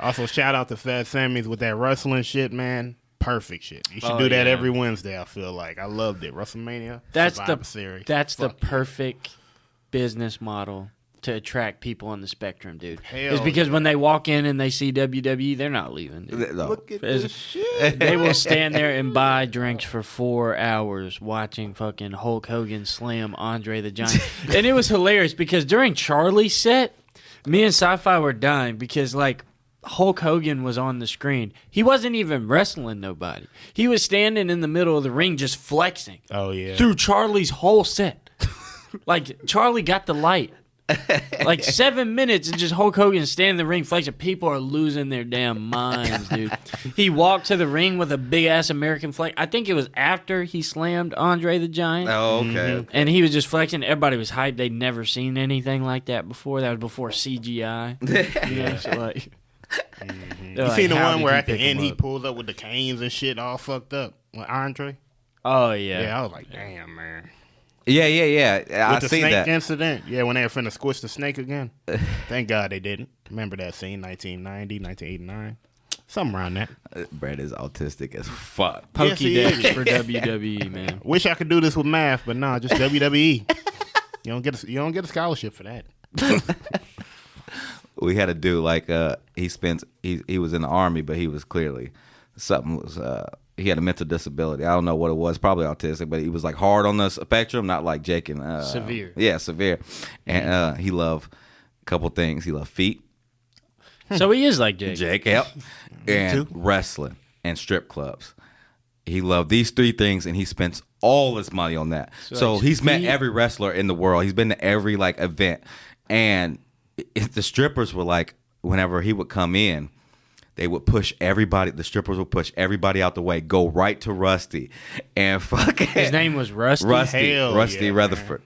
Also, shout out to Fat Sammy's with that wrestling shit, man. Perfect shit. You should Oh, do that yeah. every Wednesday. I feel like I loved it. WrestleMania. That's Survivor the Series. that's the Fuck yeah. perfect business model to attract people on the spectrum, dude. Hell it's because when they walk in and they see WWE, they're not leaving. dude. No. Look at It's- this shit. they will [laughs] stand there and buy drinks for four hours watching fucking Hulk Hogan slam Andre the Giant. [laughs] and it was hilarious because during Charlie's set, me and Sci-Fi were dying because like Hulk Hogan was on the screen. He wasn't even wrestling nobody. He was standing in the middle of the ring just flexing Oh yeah. through Charlie's whole set. [laughs] like Charlie got the light. like seven minutes and just Hulk Hogan standing in the ring flexing. People are losing their damn minds, dude. He walked to the ring with a big ass American flag. I think it was after he slammed Andre the Giant. Oh, okay. Mm-hmm. And he was just flexing. Everybody was hyped. They'd never seen anything like that before. That was before CGI. [laughs] You know, so like, You seen the one where at the end he pulls up with the canes and shit all fucked up? With Andre? Oh yeah. Yeah, I was like, damn, man. Yeah, yeah, yeah. I With the see snake that. incident. Yeah, when they were finna squish the snake again. [laughs] Thank God they didn't. Remember that scene, 1990, 1989? Something around that. Uh, Brad is autistic as fuck. Yes, he Pokey is. for WWE, man. [laughs] Wish I could do this with math, but nah, just WWE. you don't get a, you don't get a scholarship for that. [laughs] we had a dude like uh he spent he he was in the army but he was clearly something was uh he had a mental disability. I don't know what it was, probably autistic, but he was like hard on the spectrum, not like Jake and uh Severe. Yeah, severe. And uh he loved a couple things. He loved feet, So he is like Jake. Jake, yep, [laughs] and wrestling and strip clubs. He loved these three things, and he spends all his money on that. So, like he's met every wrestler in the world. He's been to every like event, and it, the strippers were like, whenever he would come in, they would push everybody. The strippers would push everybody out the way, go right to Rusty, and fucking His name was Rusty. Rusty, Hell Rusty yeah, Rutherford.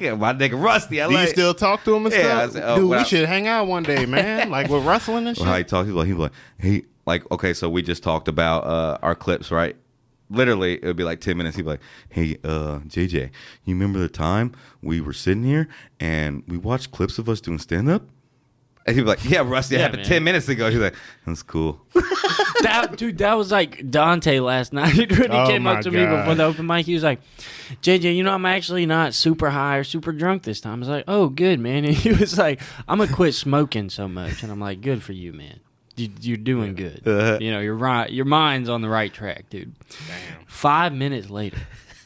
yeah, [laughs] my nigga Rusty. I Do you still talk to him and Yeah, I stuff? said, oh, Dude, we I- should hang out one day, man. [laughs] like with wrestling and shit. Well, how he talks, he's like, he'd like, he like, okay, so we just talked about uh, our clips, right? Literally, it would be like ten minutes. He'd be like, "Hey, uh, JJ, you remember the time we were sitting here and we watched clips of us doing stand up?" And he'd be like, "Yeah, Rusty, it Yeah, happened man. ten minutes ago." He's like, "That's cool." [laughs] that dude, that was like Dante last night when [laughs] he Oh came up to me before the open mic. He was like, "JJ, you know I'm actually not super high or super drunk this time." I was like, "Oh, good man." [laughs] And he was like, "I'm gonna quit smoking so much," and I'm like, "Good for you, man. You, you're doing good. Uh-huh. You know, you're right. Your mind's on the right track, dude." Damn. Five minutes later,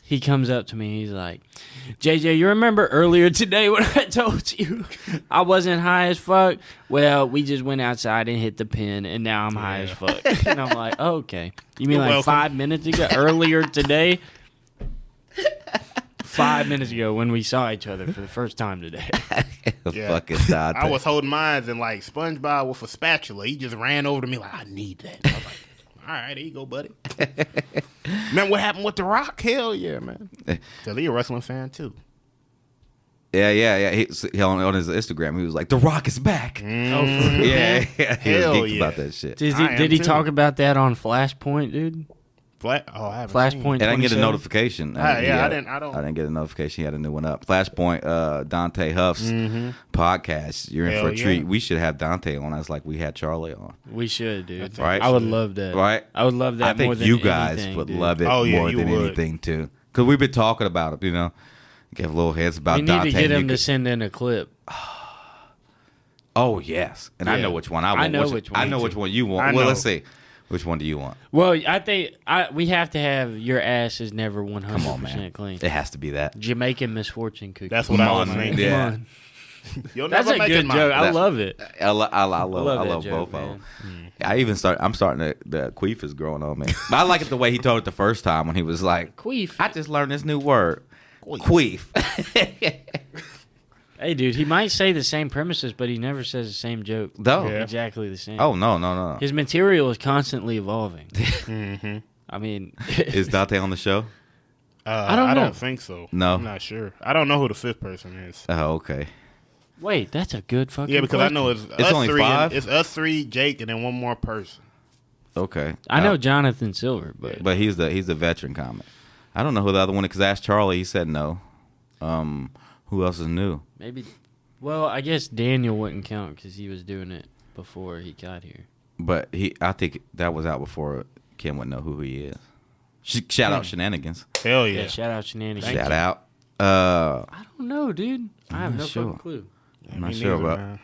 he comes up to me. He's like, JJ, you remember earlier today when I [laughs] told you I wasn't high as fuck? Well, we just went outside and hit the pin, and now I'm high as fuck. and I'm like, oh, okay. You mean You're like welcome. five minutes ago? Earlier today? [laughs] Five minutes ago when we saw each other for the first time today. [laughs] Yeah. Fucking Dante. I was holding mines and like SpongeBob with a spatula. He just ran over to me like, I need that. I was like, [laughs] all right, there you go, buddy. [laughs] man, what happened with The Rock? Hell yeah, man. Because he a wrestling fan too. Yeah, yeah, yeah. He, he on, on his Instagram, he was like, "The Rock is back." Mm-hmm. Oh, Yeah, yeah. He was Hell geeked yeah. about that shit. Did he, did he talk about that on Flashpoint, dude? Flat. Oh, I haven't Flashpoint. And I didn't get a 27? notification. Ah, He yeah, I didn't- I don't- I didn't get a notification. He had a new one up. Flashpoint. Uh, Dante Huff's podcast. You're in Hell for a yeah. treat. We should have Dante on us like we had Charlie on. We should, dude. Right. I would love that. Right. I would love that I think more than you guys anything, would dude. love it Oh, yeah, more than would. anything too. Because we've been talking about it. You know, give little heads about We need Dante. to get You him to could- send in a clip. [sighs] oh yes, and I know which one I want. I know which one I know too. which one you want. I Well, know. let's see. Which one do you want? Well, I think I we have to have your ass is never one hundred Come on, man. percent clean. It has to be that. Jamaican misfortune cookie. That's what Come I was on, thinking. yeah. Come on. [laughs] You'll That's never a make good it mine. joke. I love it. I, lo- I, lo- I love, love I love joke, both of them. man. I even start. I'm starting to. The queef is growing on me. [laughs] But I like it the way he told it the first time when he was like, Queef. "I just learned this new word, queef." [laughs] Hey, dude, he might say the same premises, but he never says the same joke. No. Yeah. Exactly the same. Oh no, no, no. His material is constantly evolving. [laughs] Mm-hmm. I mean, [laughs] Is Dante on the show? Uh, I don't I know. don't think so. No. I'm not sure. I don't know who the fifth person is. Oh, okay. wait, that's a good fucking. Yeah, because I know it's, It's us only three. and- five? it's us three, Jake, and then one more person. Okay. I know Uh, Jonathan Silver, but but he's the he's the veteran comic. I don't know who the other one. is Because I asked Charlie, he said no. Um, who else is new? maybe. Well, I guess Daniel wouldn't count because he was doing it before he got here. But he, I think that was out before Kim would know who he is. Sh- Shout out shenanigans. Hell Yeah, yeah. shout out Shenanigans. Shout out. Uh, I don't know, dude. I have no sure. fucking clue. I'm not sure neither, about. man.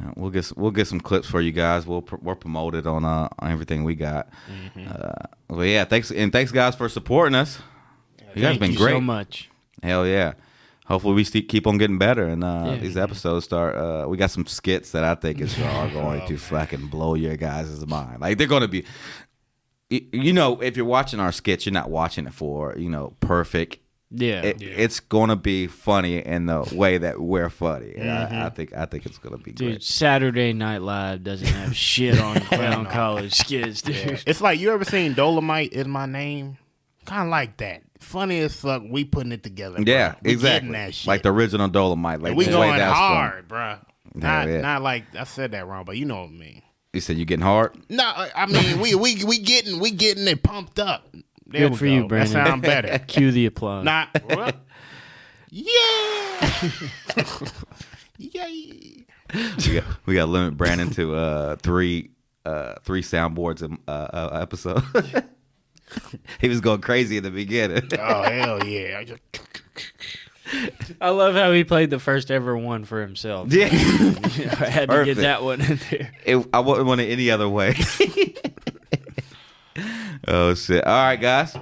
Uh, We'll get s- we'll get some clips for you guys. We'll pr- we'll promote it on uh on everything we got. Mm-hmm. Uh, well, yeah, thanks and thanks guys for supporting us. You guys Thank been great. so much. Hell yeah. Hopefully we st- keep on getting better and uh, Yeah. these episodes start. Uh, we got some skits that I think is [laughs] are going Oh, to fucking blow your guys' mind. Like they're going to be. You know, if you're watching our skits, you're not watching it for you know perfect. Yeah. It, It's going to be funny in the way that we're funny. And I, I think I think it's going to be Dude, great. Saturday Night Live doesn't have [laughs] shit on Clown [laughs] College skits, dude. It's like you ever seen Dolemite is my name? Kind of like that. Funny as fuck. We putting it together. bro. Yeah, we exactly. That shit. Like the original Dolemite. Like And we the way going that's funny. hard, bruh. Not, yeah. not like I said that wrong, but you know what I mean. You said you getting hard. No, I I mean we we we getting we getting it pumped up. There Good we for you, go. Branden. That sound better. [laughs] Cue the applause. Not what? yeah. [laughs] Yay. we got we got to limit Branden to uh three uh three soundboards a uh, uh, episode. [laughs] [laughs] he was going crazy in the beginning. Oh hell yeah! I just I love how he played the first ever one for himself. yeah, [laughs] I had to Perfect. get that one in there. it, I wouldn't want it any other way. [laughs] oh shit! All right, guys.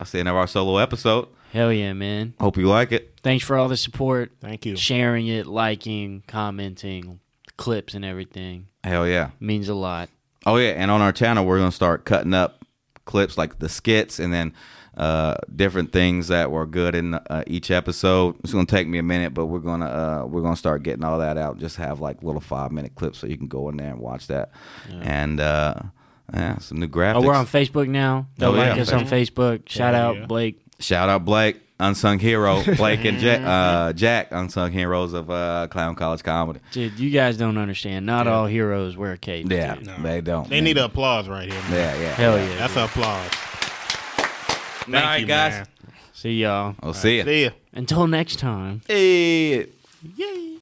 I'll see you in our solo episode. Hell yeah, man. Hope you like it. Thanks for all the support, thank you. sharing it, liking, commenting, clips and everything. Hell yeah. means a lot. Oh yeah, and on our channel we're gonna start cutting up clips like the skits and then uh, different things that were good in uh, each episode. It's gonna take me a minute, but we're gonna uh, we're gonna start getting all that out. Just have like little five minute clips so you can go in there and watch that. And uh, yeah, some new graphics. Oh, we're on Facebook now. Go Oh, like yeah. us on Facebook. Shout Yeah, out yeah. Blake. Shout out Blake, unsung hero. Blake and Jack, [laughs] uh, Jack, unsung heroes of uh, Clown College Comedy. Dude, you guys don't understand. Not all heroes wear capes. Yeah, dude. they don't. They need applause right here. Man. Yeah, yeah. Hell yeah. That's dude. applause. All right, you, guys. man. See y'all. We'll see you. See ya. Until next time. Hey. Yay.